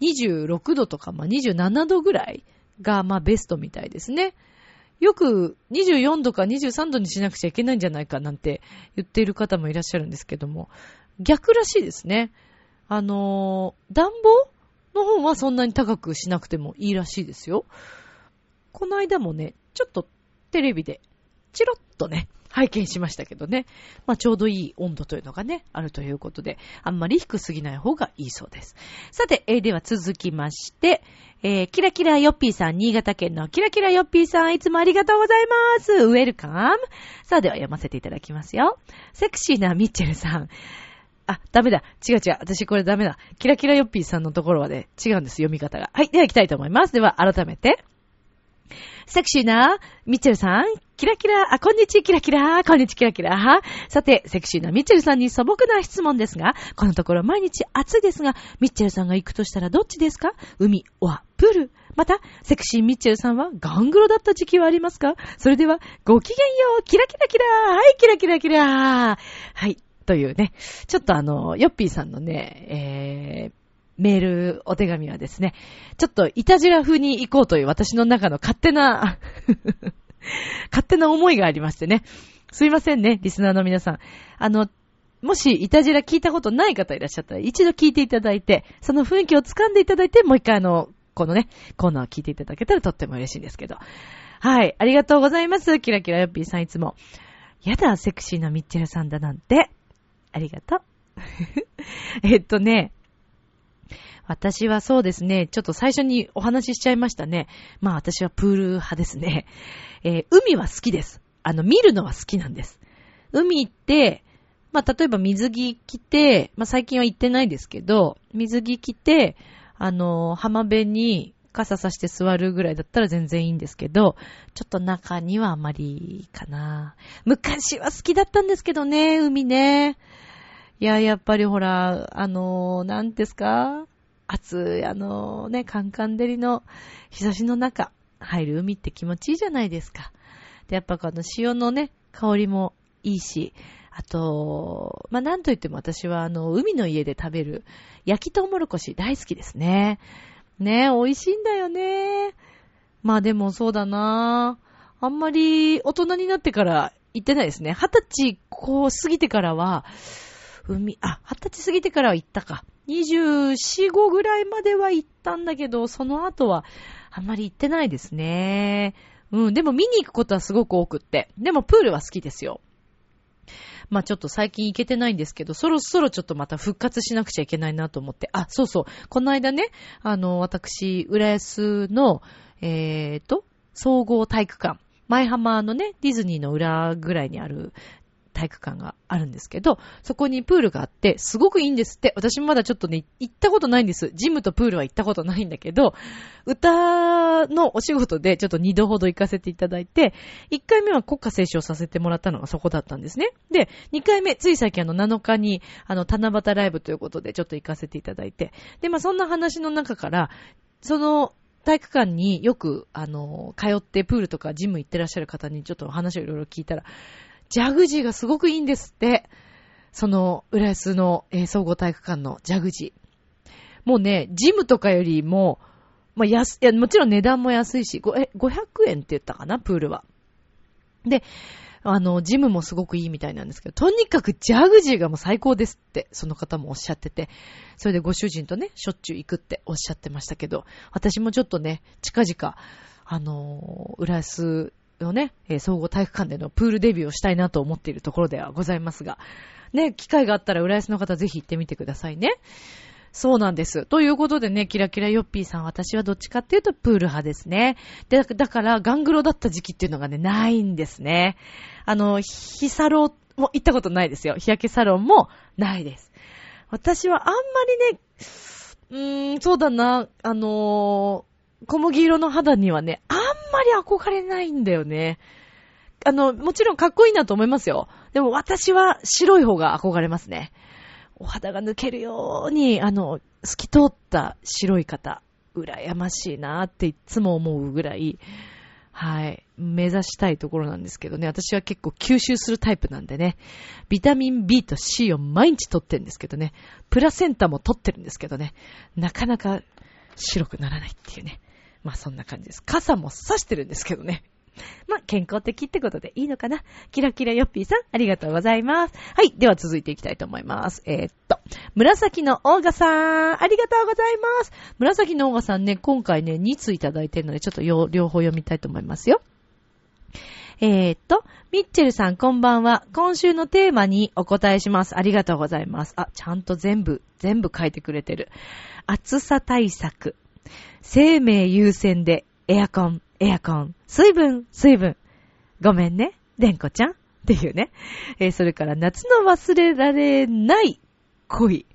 26度とか、まあ、27度ぐらいが、まあ、ベストみたいですね。よく24度か23度にしなくちゃいけないんじゃないかなんて言っている方もいらっしゃるんですけども、逆らしいですね。あのー、暖房の方はそんなに高くしなくてもいいらしいですよ。この間もね、ちょっとテレビで、チロッとね、拝見しましたけどね。まあ、ちょうどいい温度というのがね、あるということで、あんまり低すぎない方がいいそうです。さて、えー、では続きまして、えー、キラキラヨッピーさん、新潟県のキラキラヨッピーさん、いつもありがとうございます。ウェルカム。さあ、では読ませていただきますよ。セクシーなミッチェルさん。あ、ダメだ。違う違う。私これダメだ。キラキラヨッピーさんのところはね、違うんです。読み方が。はい。では行きたいと思います。では、改めて。セクシーな、ミッチェルさん、キラキラ、あ、こんにちは、キラキラ、こんにちは、キラキラ。さて、セクシーなミッチェルさんに素朴な質問ですが、このところ毎日暑いですが、ミッチェルさんが行くとしたらどっちですか？海、は、プール。また、セクシーミッチェルさんはガングロだった時期はありますか？それでは、ごきげんよう、キラキラキラはい、キラキラキラはい、というね、ちょっとあの、ヨッピーさんのね、えー、メール、お手紙はですね、ちょっといたじら風に行こうという私の中の勝手な [LAUGHS] 勝手な思いがありましてね。すいませんね、リスナーの皆さん。あの、もし、いたじら聞いたことない方いらっしゃったら、一度聞いていただいて、その雰囲気を掴んでいただいて、もう一回あの、このね、コーナーを聞いていただけたらとっても嬉しいんですけど。はい、ありがとうございます。キラキラヨッピーさんいつも。やだ、セクシーなミッチェルさんだなんて。ありがとう。[LAUGHS] えっとね、私はそうですね、ちょっと最初にお話ししちゃいましたね。まあ私はプール派ですね。[LAUGHS] えー、海は好きです。あの、見るのは好きなんです。海って、まあ例えば水着着て、まあ最近は行ってないですけど、水着着て、あの、浜辺に傘さして座るぐらいだったら全然いいんですけど、ちょっと中にはあまりかな。昔は好きだったんですけどね、海ね。いや、やっぱりほら、あの、なんですか？暑い、あのね、カンカン照りの日差しの中、入る海って気持ちいいじゃないですか。で、やっぱこの潮のね、香りもいいし、あと、まあ、なんといっても私はあの、海の家で食べる焼きとうもろこし大好きですね。ね、美味しいんだよね。まあでもそうだなあんまり大人になってから行ってないですね。二十歳こう過ぎてからは、海、あ、二十歳過ぎてからは行ったか。24、5ぐらいまでは行ったんだけど、その後はあんまり行ってないですね。うん、でも見に行くことはすごく多くって。でもプールは好きですよ。まあちょっと最近行けてないんですけど、そろそろちょっとまた復活しなくちゃいけないなと思って。あ、そうそう。この間ね、あの、私、浦安の、えーと、総合体育館。前浜のね、ディズニーの裏ぐらいにある体育館があるんですけど、そこにプールがあって、すごくいいんですって。私もまだちょっとね、行ったことないんです。ジムとプールは行ったことないんだけど、歌のお仕事でちょっと2度ほど行かせていただいて、1回目は国家斉唱させてもらったのがそこだったんですね。で、2回目、つい最近あの7日に、あの、七夕ライブということでちょっと行かせていただいて、で、まあそんな話の中から、その、体育館によく、あの、通ってプールとかジム行ってらっしゃる方にちょっと話をいろいろ聞いたら、ジャグジーがすごくいいんですって。その、浦安の、えー、総合体育館のジャグジー。もうね、ジムとかよりも、まあ、安、いや、もちろん値段も安いし、え、500円って言ったかな、プールは。で、あの、ジムもすごくいいみたいなんですけど、とにかくジャグジーがもう最高ですって、その方もおっしゃってて、それでご主人とね、しょっちゅう行くっておっしゃってましたけど、私もちょっとね、近々、あの、浦安のね、え、総合体育館でのプールデビューをしたいなと思っているところではございますが、ね、機会があったら浦安の方ぜひ行ってみてくださいね。そうなんです。ということでね、キラキラヨッピーさん、私はどっちかっていうとプール派ですね。で、だからガングロだった時期っていうのがね、ないんですね。あの、日サロも行ったことないですよ。日焼けサロンもないです。私はあんまりね、うーん、そうだな、あのー、小麦色の肌にはね、あんまり憧れないんだよね。あの、もちろんかっこいいなと思いますよ。でも私は白い方が憧れますね。お肌が抜けるように、あの、透き通った白い方、羨ましいなっていつも思うぐらい、はい、目指したいところなんですけどね、私は結構吸収するタイプなんでね、ビタミン B と C を毎日取ってるんですけどね、プラセンタも取ってるんですけどね、なかなか白くならないっていうね。まあそんな感じです。傘も差してるんですけどね。[LAUGHS] まあ、健康的ってことでいいのかな。キラキラヨッピーさん、ありがとうございます。はい。では続いていきたいと思います。えー、っと、紫のオーガさん、ありがとうございます。紫のオーガさんね、今回ね、2通いただいてるので、ちょっと両方読みたいと思いますよ。えー、っと、ミッチェルさんこんばんは。今週のテーマにお答えします。ありがとうございます。あ、ちゃんと全部、全部書いてくれてる。暑さ対策。生命優先でエアコン、エアコン、水分、水分。ごめんね、でんこちゃん。っていうね。えー、それから夏の忘れられない恋。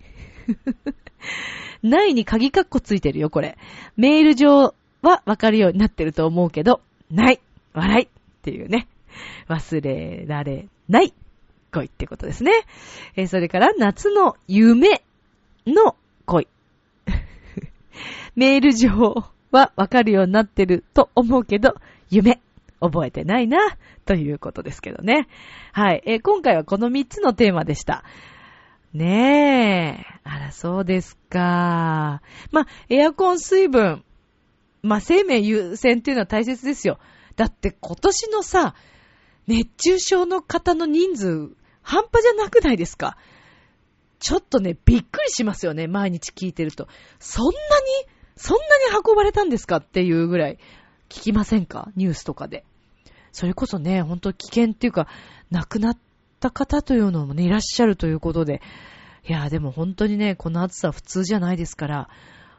[LAUGHS] ないに鍵カッコついてるよ、これ。メール上はわかるようになってると思うけど、ない、笑いっていうね。忘れられない恋ってことですね。えー、それから夏の夢の恋。メール上はわかるようになってると思うけど、夢、覚えてないな、ということですけどね。はい。え、今回はこの3つのテーマでした。ねえ。あら、そうですか。まあ、エアコン水分。まあ、生命優先っていうのは大切ですよ。だって今年のさ、熱中症の方の人数、半端じゃなくないですかちょっとね、びっくりしますよね、毎日聞いてると。そんなに、そんなに運ばれたんですかっていうぐらい、聞きませんか？ニュースとかで。それこそね、ほんと危険っていうか、亡くなった方というのもね、いらっしゃるということで。いや、でも本当にね、この暑さ普通じゃないですから、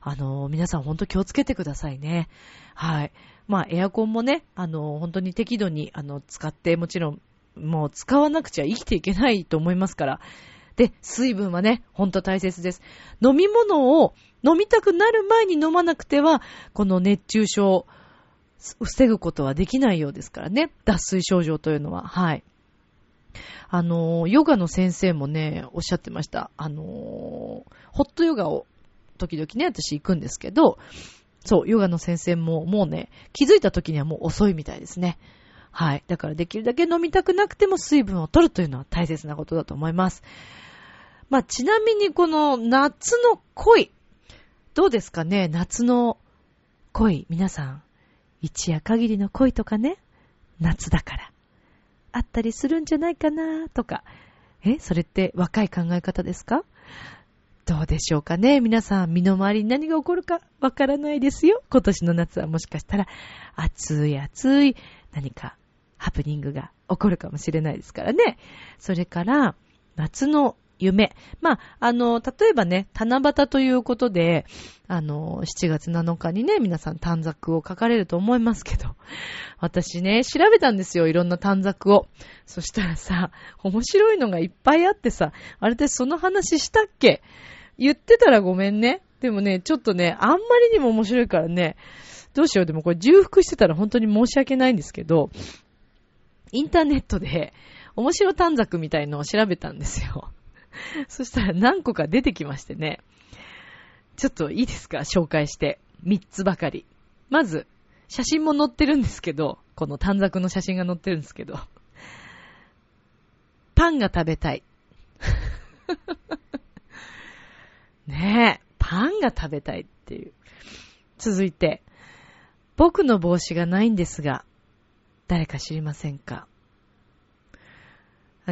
あの、皆さんほんと気をつけてくださいね。はい。まあ、エアコンもね、あの、本当に適度に、あの、使って、もちろん、もう使わなくちゃ生きていけないと思いますから。で、水分はね、ほんと大切です。飲み物を飲みたくなる前に飲まなくては、この熱中症、防ぐことはできないようですからね。脱水症状というのは。はい。あの、ヨガの先生もね、おっしゃってました。あの、ホットヨガを時々ね、私行くんですけど、そう、ヨガの先生ももうね、気づいた時にはもう遅いみたいですね。はい。だからできるだけ飲みたくなくても水分を取るというのは大切なことだと思います。まあ、ちなみにこの夏の恋。どうですかね？夏の恋。皆さん、一夜限りの恋とかね、夏だから、あったりするんじゃないかなとか。え？それって若い考え方ですか？どうでしょうかね？皆さん、身の回りに何が起こるかわからないですよ。今年の夏はもしかしたら、暑い暑い何かハプニングが起こるかもしれないですからね。それから、夏の夢。まあ、あの、例えばね、七夕ということで、あの、7月7日にね、皆さん短冊を書かれると思いますけど、[LAUGHS] 私ね、調べたんですよ、いろんな短冊を。そしたらさ、面白いのがいっぱいあってさ、あれでその話したっけ？言ってたらごめんね。でもね、ちょっとね、あんまりにも面白いからね、どうしよう。でもこれ重複してたら本当に申し訳ないんですけど、インターネットで面白短冊みたいのを調べたんですよ。[LAUGHS] そしたら何個か出てきましてね。ちょっといいですか？紹介して。3つばかり。まず、写真も載ってるんですけど、この短冊の写真が載ってるんですけど、パンが食べたい。[LAUGHS] ねえ、パンが食べたいっていう。続いて、僕の帽子がないんですが、誰か知りませんか？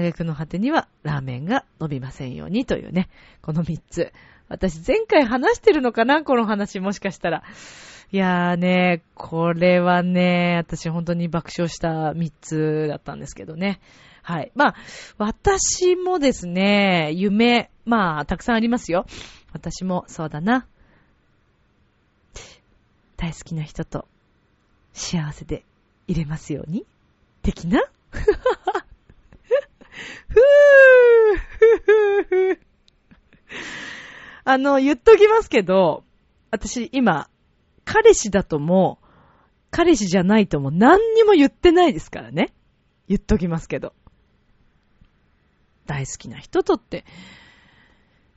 挙句の果てにはラーメンが伸びませんようにというね、この3つ。私前回話してるのかな？この話もしかしたら。いやーね、これはね、私本当に爆笑した3つだったんですけどね。はい。まあ、私もですね、夢、まあ、たくさんありますよ。私もそうだな。大好きな人と幸せでいれますように？的な？[LAUGHS] ふぅあの、言っときますけど、私今、彼氏だとも、彼氏じゃないとも何にも言ってないですからね。言っときますけど。大好きな人とって、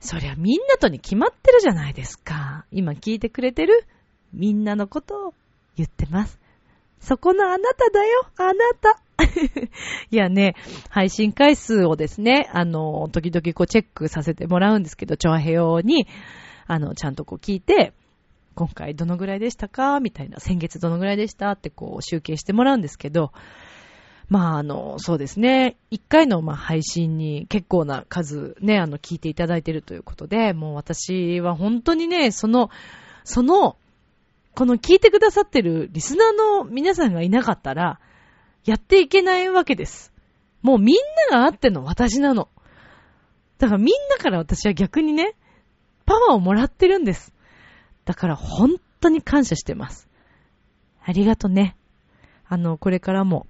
そりゃみんなとに決まってるじゃないですか。今聞いてくれてるみんなのことを言ってます。そこのあなただよ、あなた。いやね、配信回数をですね、あの、時々こうチェックさせてもらうんですけど、調和平に、あの、ちゃんとこう聞いて、今回どのぐらいでしたか？みたいな、先月どのぐらいでした？ってこう集計してもらうんですけど、まあ、あの、そうですね。一回の、まあ、配信に結構な数ね、あの、聞いていただいてるということで、もう私は本当にね、その、その、この聞いてくださってるリスナーの皆さんがいなかったら、やっていけないわけです。もうみんながあっての私なの。だからみんなから私は逆にね、パワーをもらってるんです。だから本当に感謝してます。ありがとね。あの、これからも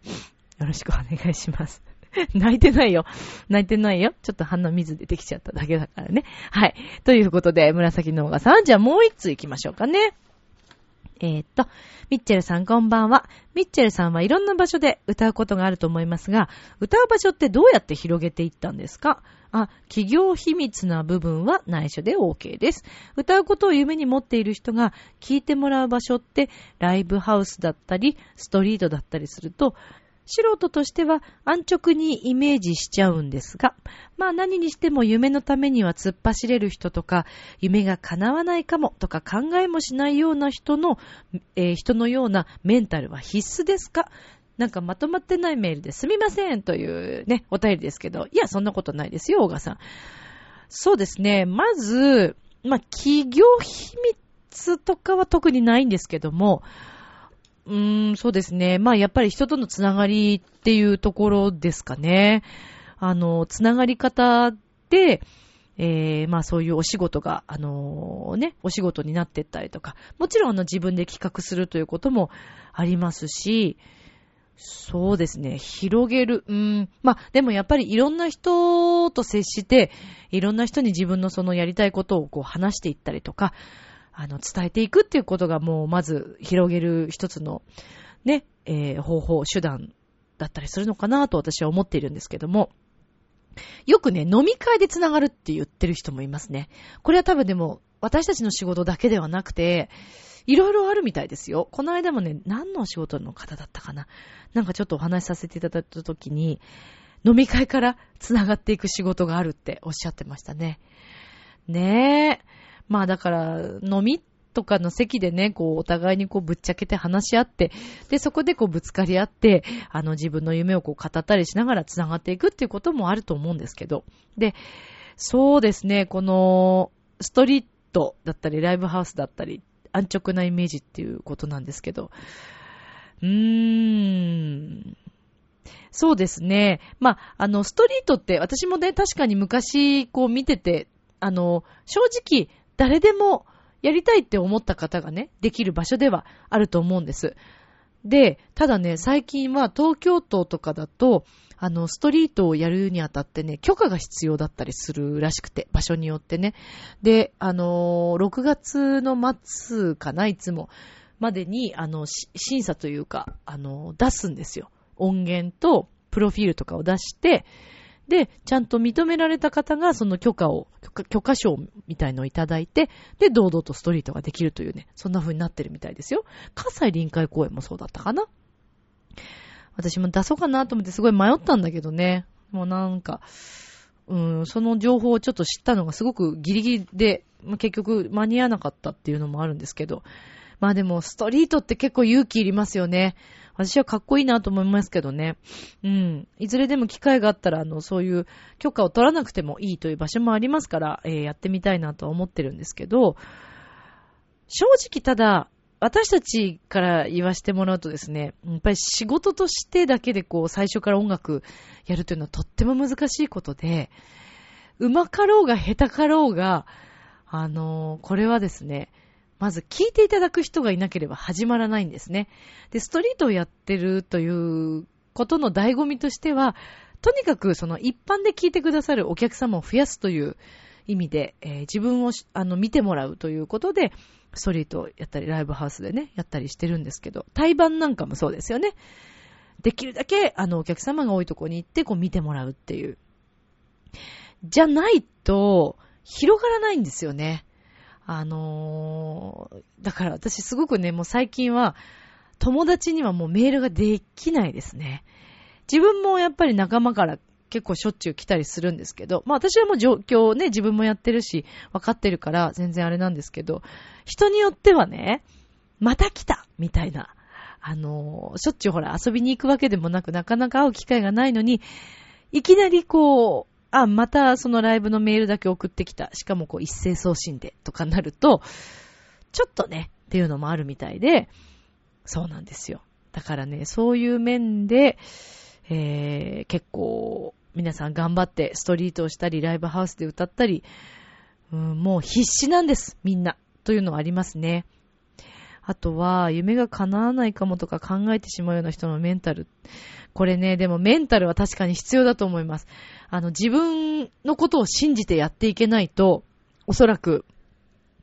よろしくお願いします。[LAUGHS] 泣いてないよ。泣いてないよ。ちょっと鼻水出てきちゃっただけだからね。はい。ということで、紫のオガさん、じゃあもう一つ行きましょうかね。えー、っと、ミッチェルさんこんばんは。ミッチェルさんはいろんな場所で歌うことがあると思いますが、歌う場所ってどうやって広げていったんですか？あ、企業秘密な部分は内緒で OK です。歌うことを夢に持っている人が聞いてもらう場所ってライブハウスだったり、ストリートだったりすると、素人としては安直にイメージしちゃうんですが、まあ何にしても夢のためには突っ走れる人とか、夢が叶わないかもとか考えもしないような人の、えー、人のようなメンタルは必須ですかなんかまとまってないメールですみませんというね、お便りですけど、いや、そんなことないですよ、大賀さん。そうですね、まず、まあ、企業秘密とかは特にないんですけども、うーん、そうですね。まあやっぱり人とのつながりっていうところですかね。あの、つながり方で、えー、まあそういうお仕事が、あのー、ね、お仕事になってったりとか、もちろんあの自分で企画するということもありますし、そうですね、広げる。うん。まあでもやっぱりいろんな人と接して、いろんな人に自分のそのやりたいことをこう話していったりとか、あの、伝えていくっていうことがもう、まず広げる一つの、ね、えー、方法、手段だったりするのかなと私は思っているんですけども、よくね、飲み会でつながるって言ってる人もいますね。これは多分でも、私たちの仕事だけではなくて、いろいろあるみたいですよ。この間もね、何の仕事の方だったかな。なんかちょっとお話しさせていただいたときに、飲み会から繋がっていく仕事があるっておっしゃってましたね。ねえ。まあだから、飲みとかの席でね、こう、お互いにこう、ぶっちゃけて話し合って、で、そこでこう、ぶつかり合って、あの、自分の夢をこう、語ったりしながら繋がっていくっていうこともあると思うんですけど。で、そうですね、この、ストリートだったり、ライブハウスだったり、安直なイメージっていうことなんですけど、うーん。そうですね。まあ、あの、ストリートって私もね、確かに昔こう見てて、あの、正直誰でもやりたいって思った方がね、できる場所ではあると思うんです。で、ただね、最近は東京都とかだと、あの、ストリートをやるにあたってね、許可が必要だったりするらしくて、場所によってね。で、あのー、6月の末かな、いつも、までに、あの、審査というか、あのー、出すんですよ。音源と、プロフィールとかを出して、で、ちゃんと認められた方がその許可を、許可証みたいのをいただいて、で、堂々とストリートができるというね、そんな風になってるみたいですよ。葛西臨海公園もそうだったかな私も出そうかなと思ってすごい迷ったんだけどね。もうなんか、うん、その情報をちょっと知ったのがすごくギリギリで、結局間に合わなかったっていうのもあるんですけど。まあでも、ストリートって結構勇気いりますよね。私はかっこいいなと思いますけどね。うん。いずれでも機会があったら、あの、そういう許可を取らなくてもいいという場所もありますから、えー、やってみたいなとは思ってるんですけど、正直ただ、私たちから言わせてもらうとですね、やっぱり仕事としてだけでこう最初から音楽やるというのはとっても難しいことで、うまかろうが下手かろうが、あのー、これはですね、まず聞いていただく人がいなければ始まらないんですね。で、ストリートをやってるということの醍醐味としては、とにかくその一般で聞いてくださるお客様を増やすという意味で、えー、自分をあの見てもらうということで、ストリートをやったり、ライブハウスでね、やったりしてるんですけど、対バンなんかもそうですよね。できるだけ、あの、お客様が多いとこに行って、こう見てもらうっていう。じゃないと、広がらないんですよね。あのー、だから私すごくね、もう最近は、友達にはもうメールができないですね。自分もやっぱり仲間から結構しょっちゅう来たりするんですけど、まあ私はもう状況をね、自分もやってるし、分かってるから全然あれなんですけど、人によってはね、また来たみたいな。あのー、しょっちゅうほら遊びに行くわけでもなく、なかなか会う機会がないのに、いきなりこう、あ、またそのライブのメールだけ送ってきた。しかもこう一斉送信でとかなると、ちょっとね、っていうのもあるみたいで、そうなんですよ。だからね、そういう面で、えー、結構、皆さん頑張ってストリートをしたり、ライブハウスで歌ったり、うん、もう必死なんです、みんな。というのはありますね。あとは、夢が叶わないかもとか考えてしまうような人のメンタル。これね、でもメンタルは確かに必要だと思います。あの、自分のことを信じてやっていけないと、おそらく、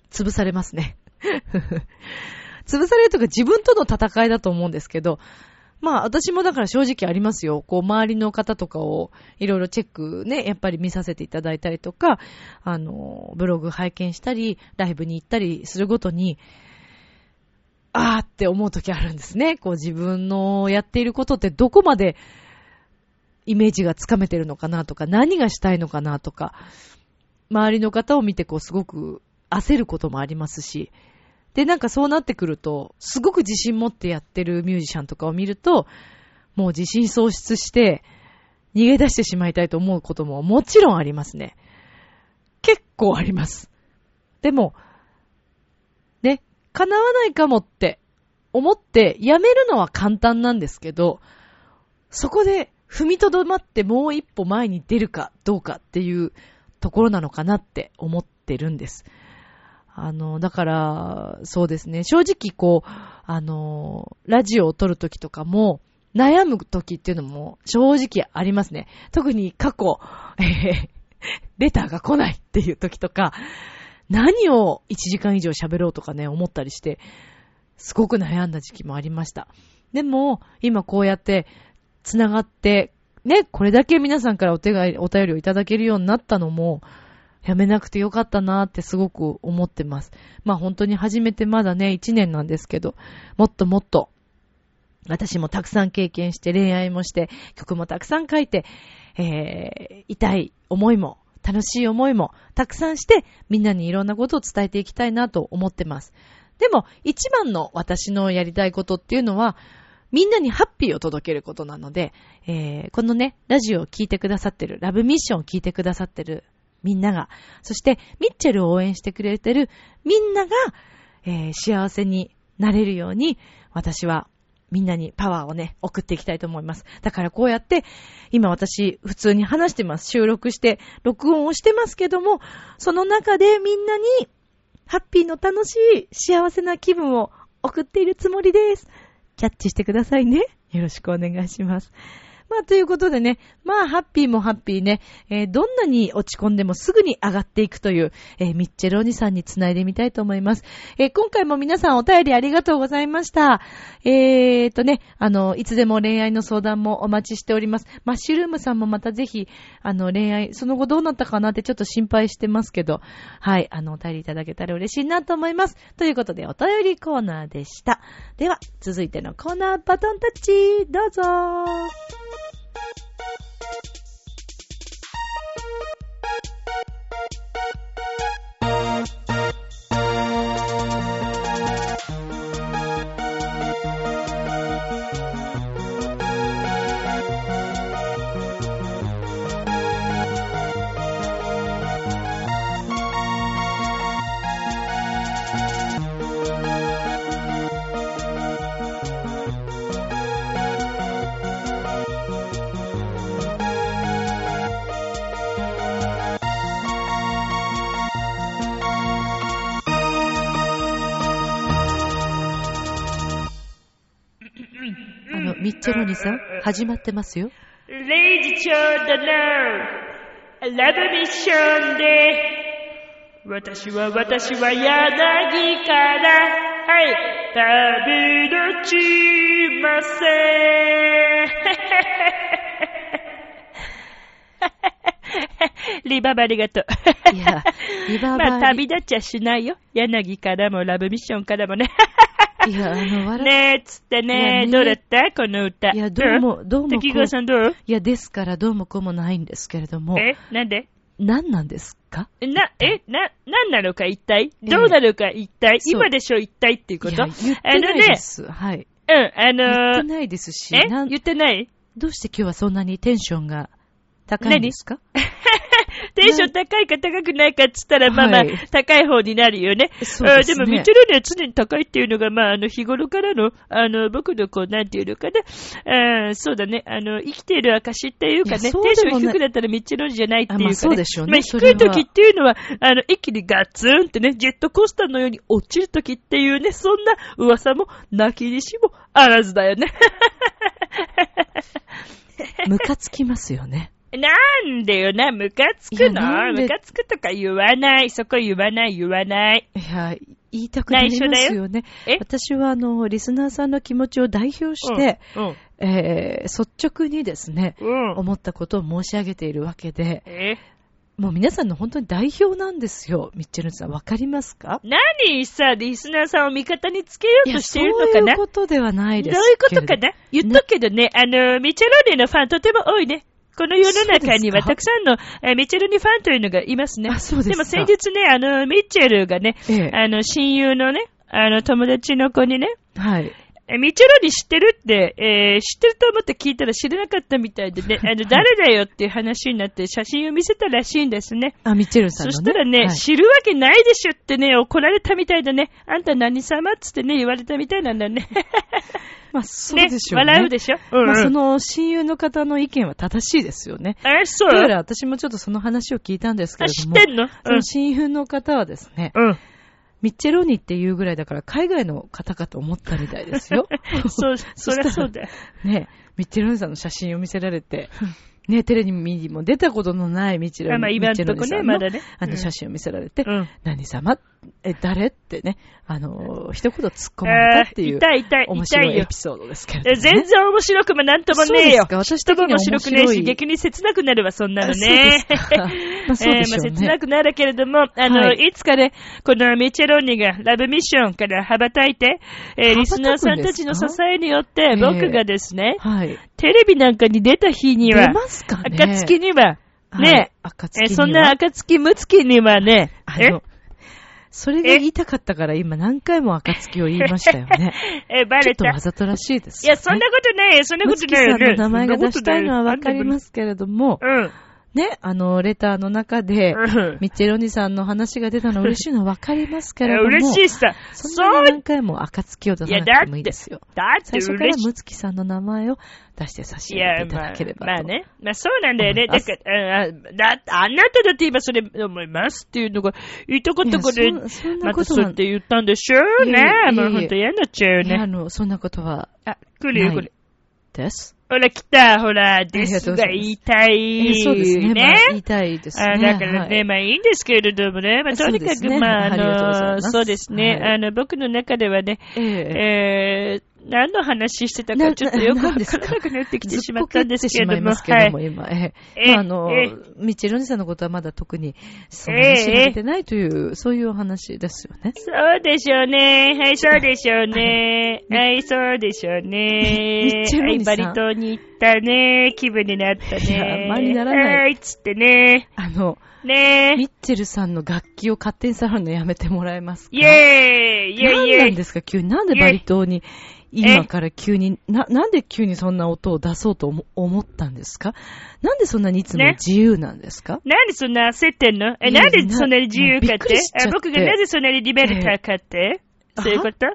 潰されますね。[LAUGHS] 潰されるとか自分との戦いだと思うんですけど、まあ私もだから正直ありますよ。こう周りの方とかをいろいろチェックね、やっぱり見させていただいたりとか、あの、ブログ拝見したり、ライブに行ったりするごとに、あーって思う時あるんですね。こう自分のやっていることってどこまでイメージがつかめてるのかなとか、何がしたいのかなとか、周りの方を見てこうすごく焦ることもありますし、で、なんかそうなってくると、すごく自信持ってやってるミュージシャンとかを見ると、もう自信喪失して、逃げ出してしまいたいと思うことももちろんありますね。結構あります。でも、叶わないかもって思ってやめるのは簡単なんですけど、そこで踏みとどまってもう一歩前に出るかどうかっていうところなのかなって思ってるんです。あの、だから、そうですね。正直こう、あの、ラジオを撮るときとかも、悩むときっていうのも正直ありますね。特に過去、えー、レターが来ないっていうときとか、何を1時間以上喋ろうとかね、思ったりして、すごく悩んだ時期もありました。でも、今こうやって、繋がって、ね、これだけ皆さんからお手がお便りをいただけるようになったのも、やめなくてよかったなーってすごく思ってます。まあ本当に初めてまだね、1年なんですけど、もっともっと、私もたくさん経験して恋愛もして曲もたくさん書いて、えー、痛い思いも楽しい思いもたくさんしてみんなにいろんなことを伝えていきたいなと思ってます。でも一番の私のやりたいことっていうのはみんなにハッピーを届けることなので、えー、このね、ラジオを聴いてくださってる、ラブミッションを聴いてくださってるみんなが、そしてミッチェルを応援してくれてるみんなが、えー、幸せになれるように、私はみんなにパワーをね、送っていきたいと思います。だからこうやって、今私普通に話してます。収録して、録音をしてますけども、その中でみんなに、ハッピーの楽しい幸せな気分を送っているつもりです。キャッチしてくださいね。よろしくお願いします。まあ、ということでね、まあ、ハッピーもハッピーね、えー、どんなに落ち込んでもすぐに上がっていくという、えー、ミッチェルお兄さんにつないでみたいと思います。えー、今回も皆さんお便りありがとうございました。えーとね、あの、いつでも恋愛の相談もお待ちしております。マッシュルームさんもまたぜひ、あの、恋愛、その後どうなったかなってちょっと心配してますけど、はい、あの、お便りいただけたら嬉しいなと思います。ということで、お便りコーナーでした。では、続いてのコーナー、バトンタッチ、どうぞ Thank you. ミッチェロニさん、始まってますよ。レイジちゃんだなラブミッションで、私は私は柳から、はい、旅立ちません。[LAUGHS] リババありがとう。いや、リババ [LAUGHS] まあ旅立っちゃしないよ。柳からもラブミッションからもね。いや、あの、笑ねえ、つってね、ねどうだった？この歌。いや、どうも、どうもこ滝川さんどう？う、いや、ですからどうもこうもないんですけれども、え？なんで？何なんですか？な、え、な、なんなのか一体？ええ。どうなのか一体？今でしょ一体っていうこと？いや、言ってないです。はい。うん、あ言ってのー、ないですし、え？言ってない？どうして今日はそんなにテンションが高いんですか？テンション高いか高くないかっつったら、まあまあはい、高い方になるよね。そうですねあでも、ミッチェルには常に高いっていうのが、まあ、あの、日頃からの、あの、僕のこう、なんていうのかな、あそうだね、あの、生きている証っていうかね、テンション低くなったらミッチェルじゃないっていうか、ね。あまあそうでしょうねまあ、低い時っていうのは、あの、一気にガツンってね、ジェットコースターのように落ちる時っていうね、そんな噂も、泣きにしもあらずだよね。[LAUGHS] ムカつきますよね。なんでよな、ムカついやくなんで？のムカつくとか言わない。そこ言わない、言わない。いや、言いたくなりますよね。え？私は、あの、リスナーさんの気持ちを代表して、うん。えー率直にですね、うん。思ったことを申し上げているわけで、え？もう皆さんの本当に代表なんですよ。ミッチェルさん、わかりますか？何さ、リスナーさんを味方につけようとしているのそうかな？いうことではないですどういうことけれどかな？言っとくけどね、あの、ミチェローネのファンとても多いね。この世の中にはたくさんの、えーミチェルニファンというのがいますね。あそうですかも先日ね、あの、ミッチェルがね、ええあの、親友のね、あの、友達の子にね、はい。えミチェロニ知ってるって、えー知ってると思って聞いたら知らなかったみたいでね、あの、誰だよっていう話になって写真を見せたらしいんですね。あ、ミッチェルさんの、ね。そしたらね、はい知るわけないでしょってね、怒られたみたいだね。あんた何様っつってね、言われたみたいなんだね。まあ、そうでしょうね。笑うでしょ？うん、うん。まあ、その親友の方の意見は正しいですよね。あ、そうだから私もちょっとその話を聞いたんですけあ、れども、知ってんの？その親友の方はですね、うん。うん。ミッチェローニっていうぐらいだから海外の方かと思ったみたいですよ。[LAUGHS] そう、そりゃそうだよ。[LAUGHS] ね、ミッチェローニさんの写真を見せられて、ね、テレビにも出たことのないミッチェローニあまあ今んとこねまだねあのうん写真を見せられて、うん。何様？え、誰？ってね、あの、一言突っ込まれたっていう、痛い痛い、面白いエピ。ソードですけれどね。全然面白くもなんともねえよ。そう私とも面白くねえし、逆に切なくなるわ、そんなのあそうねです。か [LAUGHS] まあそうでしょうねえーまあ切なくなるけれども、あの、、はいつかね、このミチェローニがラブミッションから羽ばたいて、えーリスナーさんたちの支えによって、ええ僕がですね、はい。テレビなんかに出た日には出、ますかね暁には、はいね、はえーそんな暁むつきにはね、えあの、それが言いたかったから今何回も暁を言いましたよね。[LAUGHS] えーバレたちょっとわ。ざとらしいですいや、そんなことないよ、そんなことないよね。んの名前が出したいのはわかりますけれども、うん。ね、あの、レターの中で、うんミッチェロニさんの話が出たの嬉しいのはわかりますけれども、嬉しいさ。そんなに何回も暁を出さなくてもいいですよ。だって最初から嬉しい。むつきさんの名前を出して差し上げていたまあだければと。、まあね。まあそうなんだよね。だから、あだあなただって今それ思いますっていうのが、言ったことこでまことはたそうやって言ったんでしょうね。もうほんと嫌になっちゃうよね。あの、そんなことはあ、来るよ、これ。です。ほら、来た、ほら、です。が言いたい。えそうですね。まあ、言いたいですね。あだからね、はい。まあいいんですけれどもね、まあ、とにかく、まあ、あの、そうですね、はい。あの、僕の中ではね、ええ。えー、何の話してたなかちょっとよくわからなくなってきてずっしまったんですけれども、こけてしまいますけども、今。ええあ、あのえ、ミッチェロニさんのことはまだ特に、そんなに知られてないという、そういうお話ですよね。そうでしょうね。はい、そうでしょうね。はい、そうでしょうミねッチェ。ロはい、ニさんバリ島に行ったね。気分になったいやあね。んまりならないはい、つってね。あの、ねミッチェルさんの楽器を勝手に触るのやめてもらえますか？イェーイイェイイ何なんですか？急に。なんでバリ島に、今から急に、な、なんで急にそんな音を出そうと思思ったんですか？なんでそんなにいつもね。自由なんですか、なんでそんな焦ってんの？え、なんでそんなに自由かって？っ僕がなぜそんなにリベルターかって、そういうこと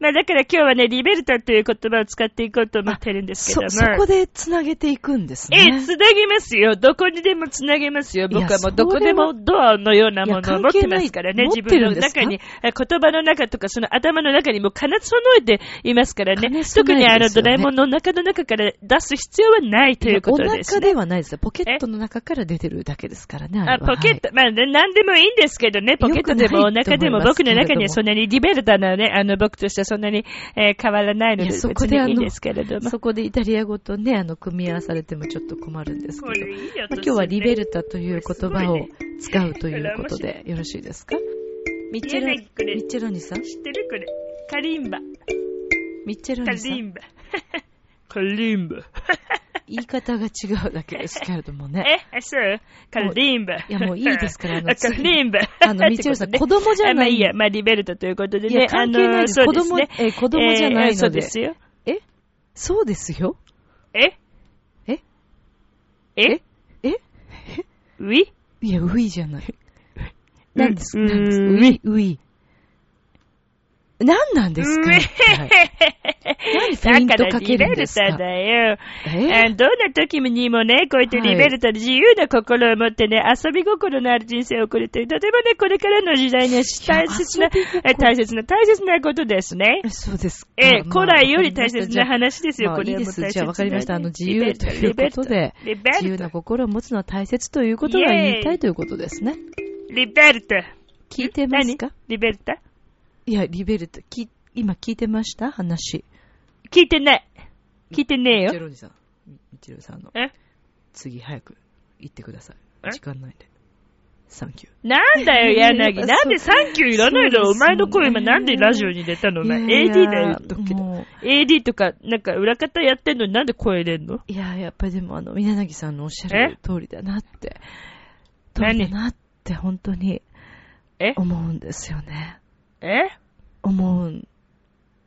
まあだから今日はね、リベルタという言葉を使っていこうと思ってるんですけどそ、も。そこで繋げていくんですえね。、つなげますよ。どこにでもつなげますよ。僕はもうどこでもドアのようなものを持ってますからね。自分の中に、え言葉の中とかその頭の中にも兼ね備えていますからね。兼ね備特にあのドラえもんの中の中から出す必要はないということです、ね。お腹ではないですよ。ポケットの中から出てるだけですからね。あポケット、まあ、ね、なんでもいいんですけどね、ポケットでもお腹でも僕の中にはそんなにリベルタなね、あの、僕としてはそんなに、えー変わらないので、そ別こでいいんですけれども。そこでイタリア語とね、あの、組み合わされてもちょっと困るんですけど。いいよまあ今日はリベルルタという言葉を使うということでよろしいですか？ミッチェロ、ミッチェロニさん？知ってるこれ。カリンバ。ミッチェルカお兄さん？リンバ。カリンバ。言い方が違うだけですけれどもね。え、あそうカリンバ。いやもういいですからあのカリンバ。あの、ミッチェルさん、[LAUGHS] 子供じゃない。あまあいいや、まあリベルトということでね。いや、関係ないです。あ子供。え、子供じゃないえーそうので。ですよ。え？そうですよ。え？え？え？え？ウィ？いや、ウィじゃない。何ですう何ですうウィ、ウィ。何なんですか？うえ一体何フェイントかけるんですか？だからリベルタだよ。どんな時にもね、こうやってリベルタで自由な心を持ってね、遊び心のある人生を送るという、とてもね、これからの時代には大切な、大切な、大切なことですね。そうですか。え古来より大切な話ですよ、まあこれはもう。大切なじゃあ分かりました。あの、自由ということで、リベ自由なルタ。心を持つのは大切ということが言いたいということですね。リベルタ。聞いてますか？何？リベルタいや、リベルト、き今聞いてました？話。聞いてない。聞いてねえよ。ミチェロニさん、ミミチェルさんの、え？次早く行ってください。え？時間ないんで。サンキュー。なんだよ、柳。なんでサンキューいらないの？そうですお前の声今なんでラジオに出たの？お前。いやいや AD だよ、言っとくけど。も AD とか、なんか裏方やってんのになんで声入れんの？ういや、やっぱりでも、あの、宮崎さんのおっしゃる通りだなって、通りだなって、本当にえ？思うんですよね。え？思う。ん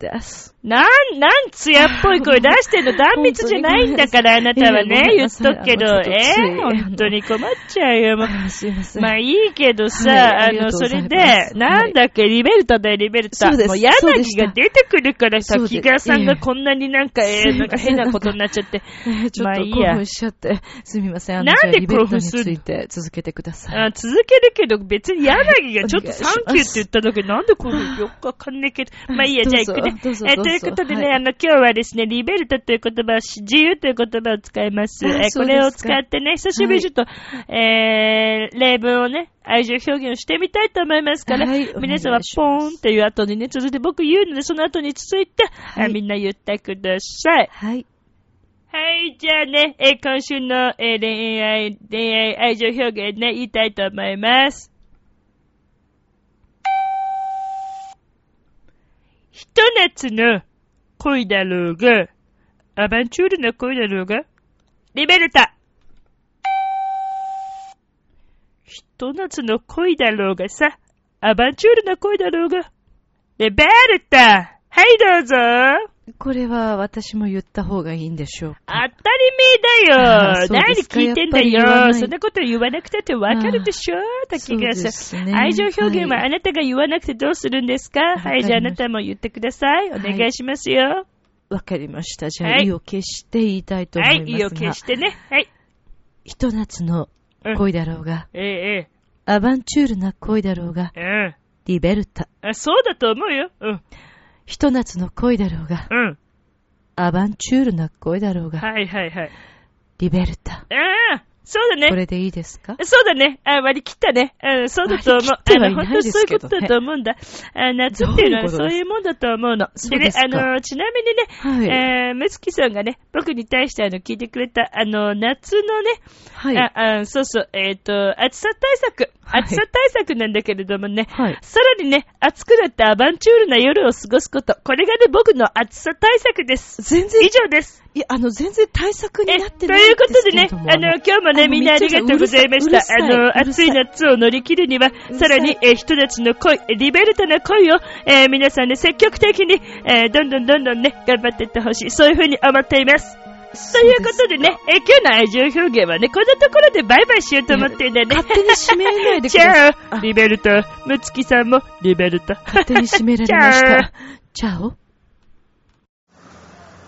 です。なん、なん艶っぽい声出してんの断密じゃないんだから、あなたはね、言っとくけど、え本当に困っちゃうよ、[LAUGHS] もう。あすいません。まあいいけどさ、はいああの、それでなんだっけ、リベルタだよ、リベルタ。そうですもう柳が出てくるからさ木川さんがこんなになんか、えー、なんか変なことになっちゃって。え [LAUGHS] ーちょっとまあいいや興奮しちゃって、すみません。あの、なんで興奮する？ついて続けてください。あ続けるけど、別に柳がちょっとサンキューって言っただけで、なんでこうよくわかんないけど。まあいいや、[LAUGHS] じゃあ行くね。えということでね、はいあの、今日はですね、リベルトという言葉をし、自由という言葉を使います。あえこれを使ってね、久しぶりにちょっと、えー、例文をね、愛情表現をしてみたいと思いますから、はい皆さんはポーンっていう後にね、続いて僕言うので、その後に続いて、はいあみんな言ってください。はい。はい、じゃあね、えー今週の、えー恋愛、恋愛愛情表現ね、言いたいと思います。ひと夏の恋だろうが、アバンチュールの恋だろうが、リベルタ。ひと夏の恋だろうがさ、アバンチュールの恋だろうが、リベルタ。はい、どうぞ。これは私も言った方がいいんでしょうか。当たり前だよ。何聞いてんだよ。いそんなこと言わなくたってわかるでしょ滝川さん。すね愛情表現ははいあなたが言わなくてどうするんですか？はい、じゃああなたも言ってください。お願いしますよ。わかりました。じゃあ、はい意を決して言いたいと思はいい、ますが。意を決してね。はい。ひと夏の恋だろうが、ええ、アバンチュールな恋だろうが、ええ。リベルタ。うん。あそうだと思うよ。うん。ひと夏の恋だろうが、うん。アバンチュールな恋だろうが、はいはいはい。リベルタ。ああ、そうだねこ。れでいいですか？そうだね。あ割り切ったね。うん、そうだと思う。あの、本当そういうことだと思うんだ。あ夏っていうのはそういうもんだと思うの。でねあの、ちなみにね、はい。えー、むつきさんがね、僕に対してあの、聞いてくれた、あの、夏のね、はい。ああそうそう、えっ、と、暑さ対策。はい暑さ対策なんだけれどもね、はい。さらにね、暑くなってアバンチュールな夜を過ごすこと。これがね、僕の暑さ対策です。全然以、上です。いや、あの、全然対策にえ、なってというないんですことでね。あの、今日もね、みんなありがとうございました。あの、暑いい夏を乗り切るには、るさらに、え、ひと夏の恋、リベルタな恋を、えー皆さんね、積極的に、えーどんどんどんどんね、頑張っていってほしい。そういうふうに思っています。ということでね、えー今日の愛情表現はね、こんなところでバイバイしようと思ってんだよね。勝手に締めないでくじださい。[LAUGHS] ゃあ、リベルタ、むつきさんも、リベルタ。勝手に締められました。[LAUGHS] チャオ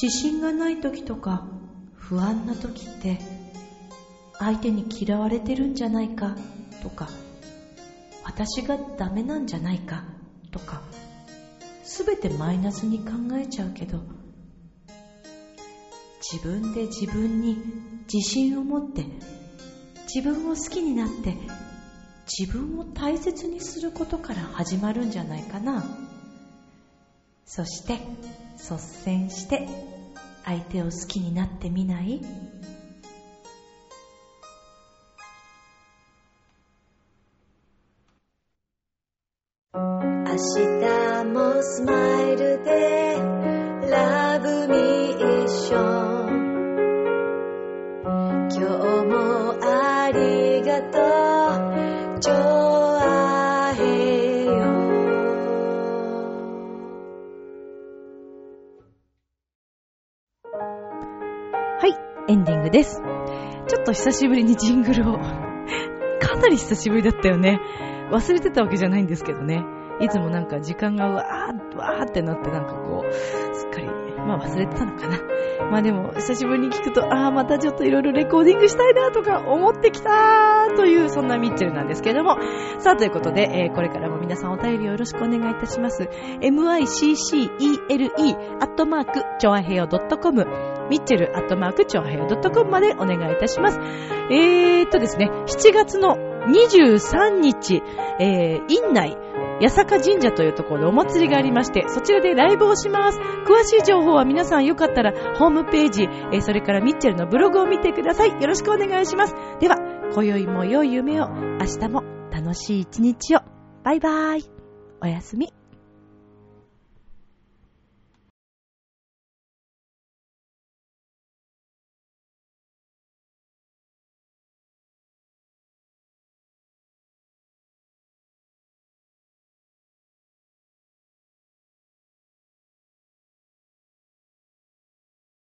自信がない時とか不安な時って相手に嫌われてるんじゃないかとか私がダメなんじゃないかとかすべてマイナスに考えちゃうけど自分で自分に自信を持って自分を好きになって自分を大切にすることから始まるんじゃないかな。そして率先して相手を好きになってみない？明日もスマイルですちょっと久しぶりにジングルをかなり久しぶりだったよね忘れてたわけじゃないんですけどね。いつもなんか時間がわー、わーってなってなんかこう、すっかり、まあ忘れてたのかな。まあでも、久しぶりに聞くと、ああ、またちょっといろいろレコーディングしたいなとか思ってきたという、そんなミッチェルなんですけれども。さあ、ということで、えーこれからも皆さんお便りをよろしくお願いいたします。miccele アットマーク、ちょあへよ .com ミッチェルアットマーク、ちょあへよ .com までお願いいたします。えーっとですね、7月の23日、えー、院内、八坂神社というところでお祭りがありまして、そちらでライブをします。詳しい情報は皆さんよかったらホームページ、えそれからミッチェルのブログを見てください。よろしくお願いします。では、今宵も良い夢を、明日も楽しい一日を。バイバーイ。おやすみ。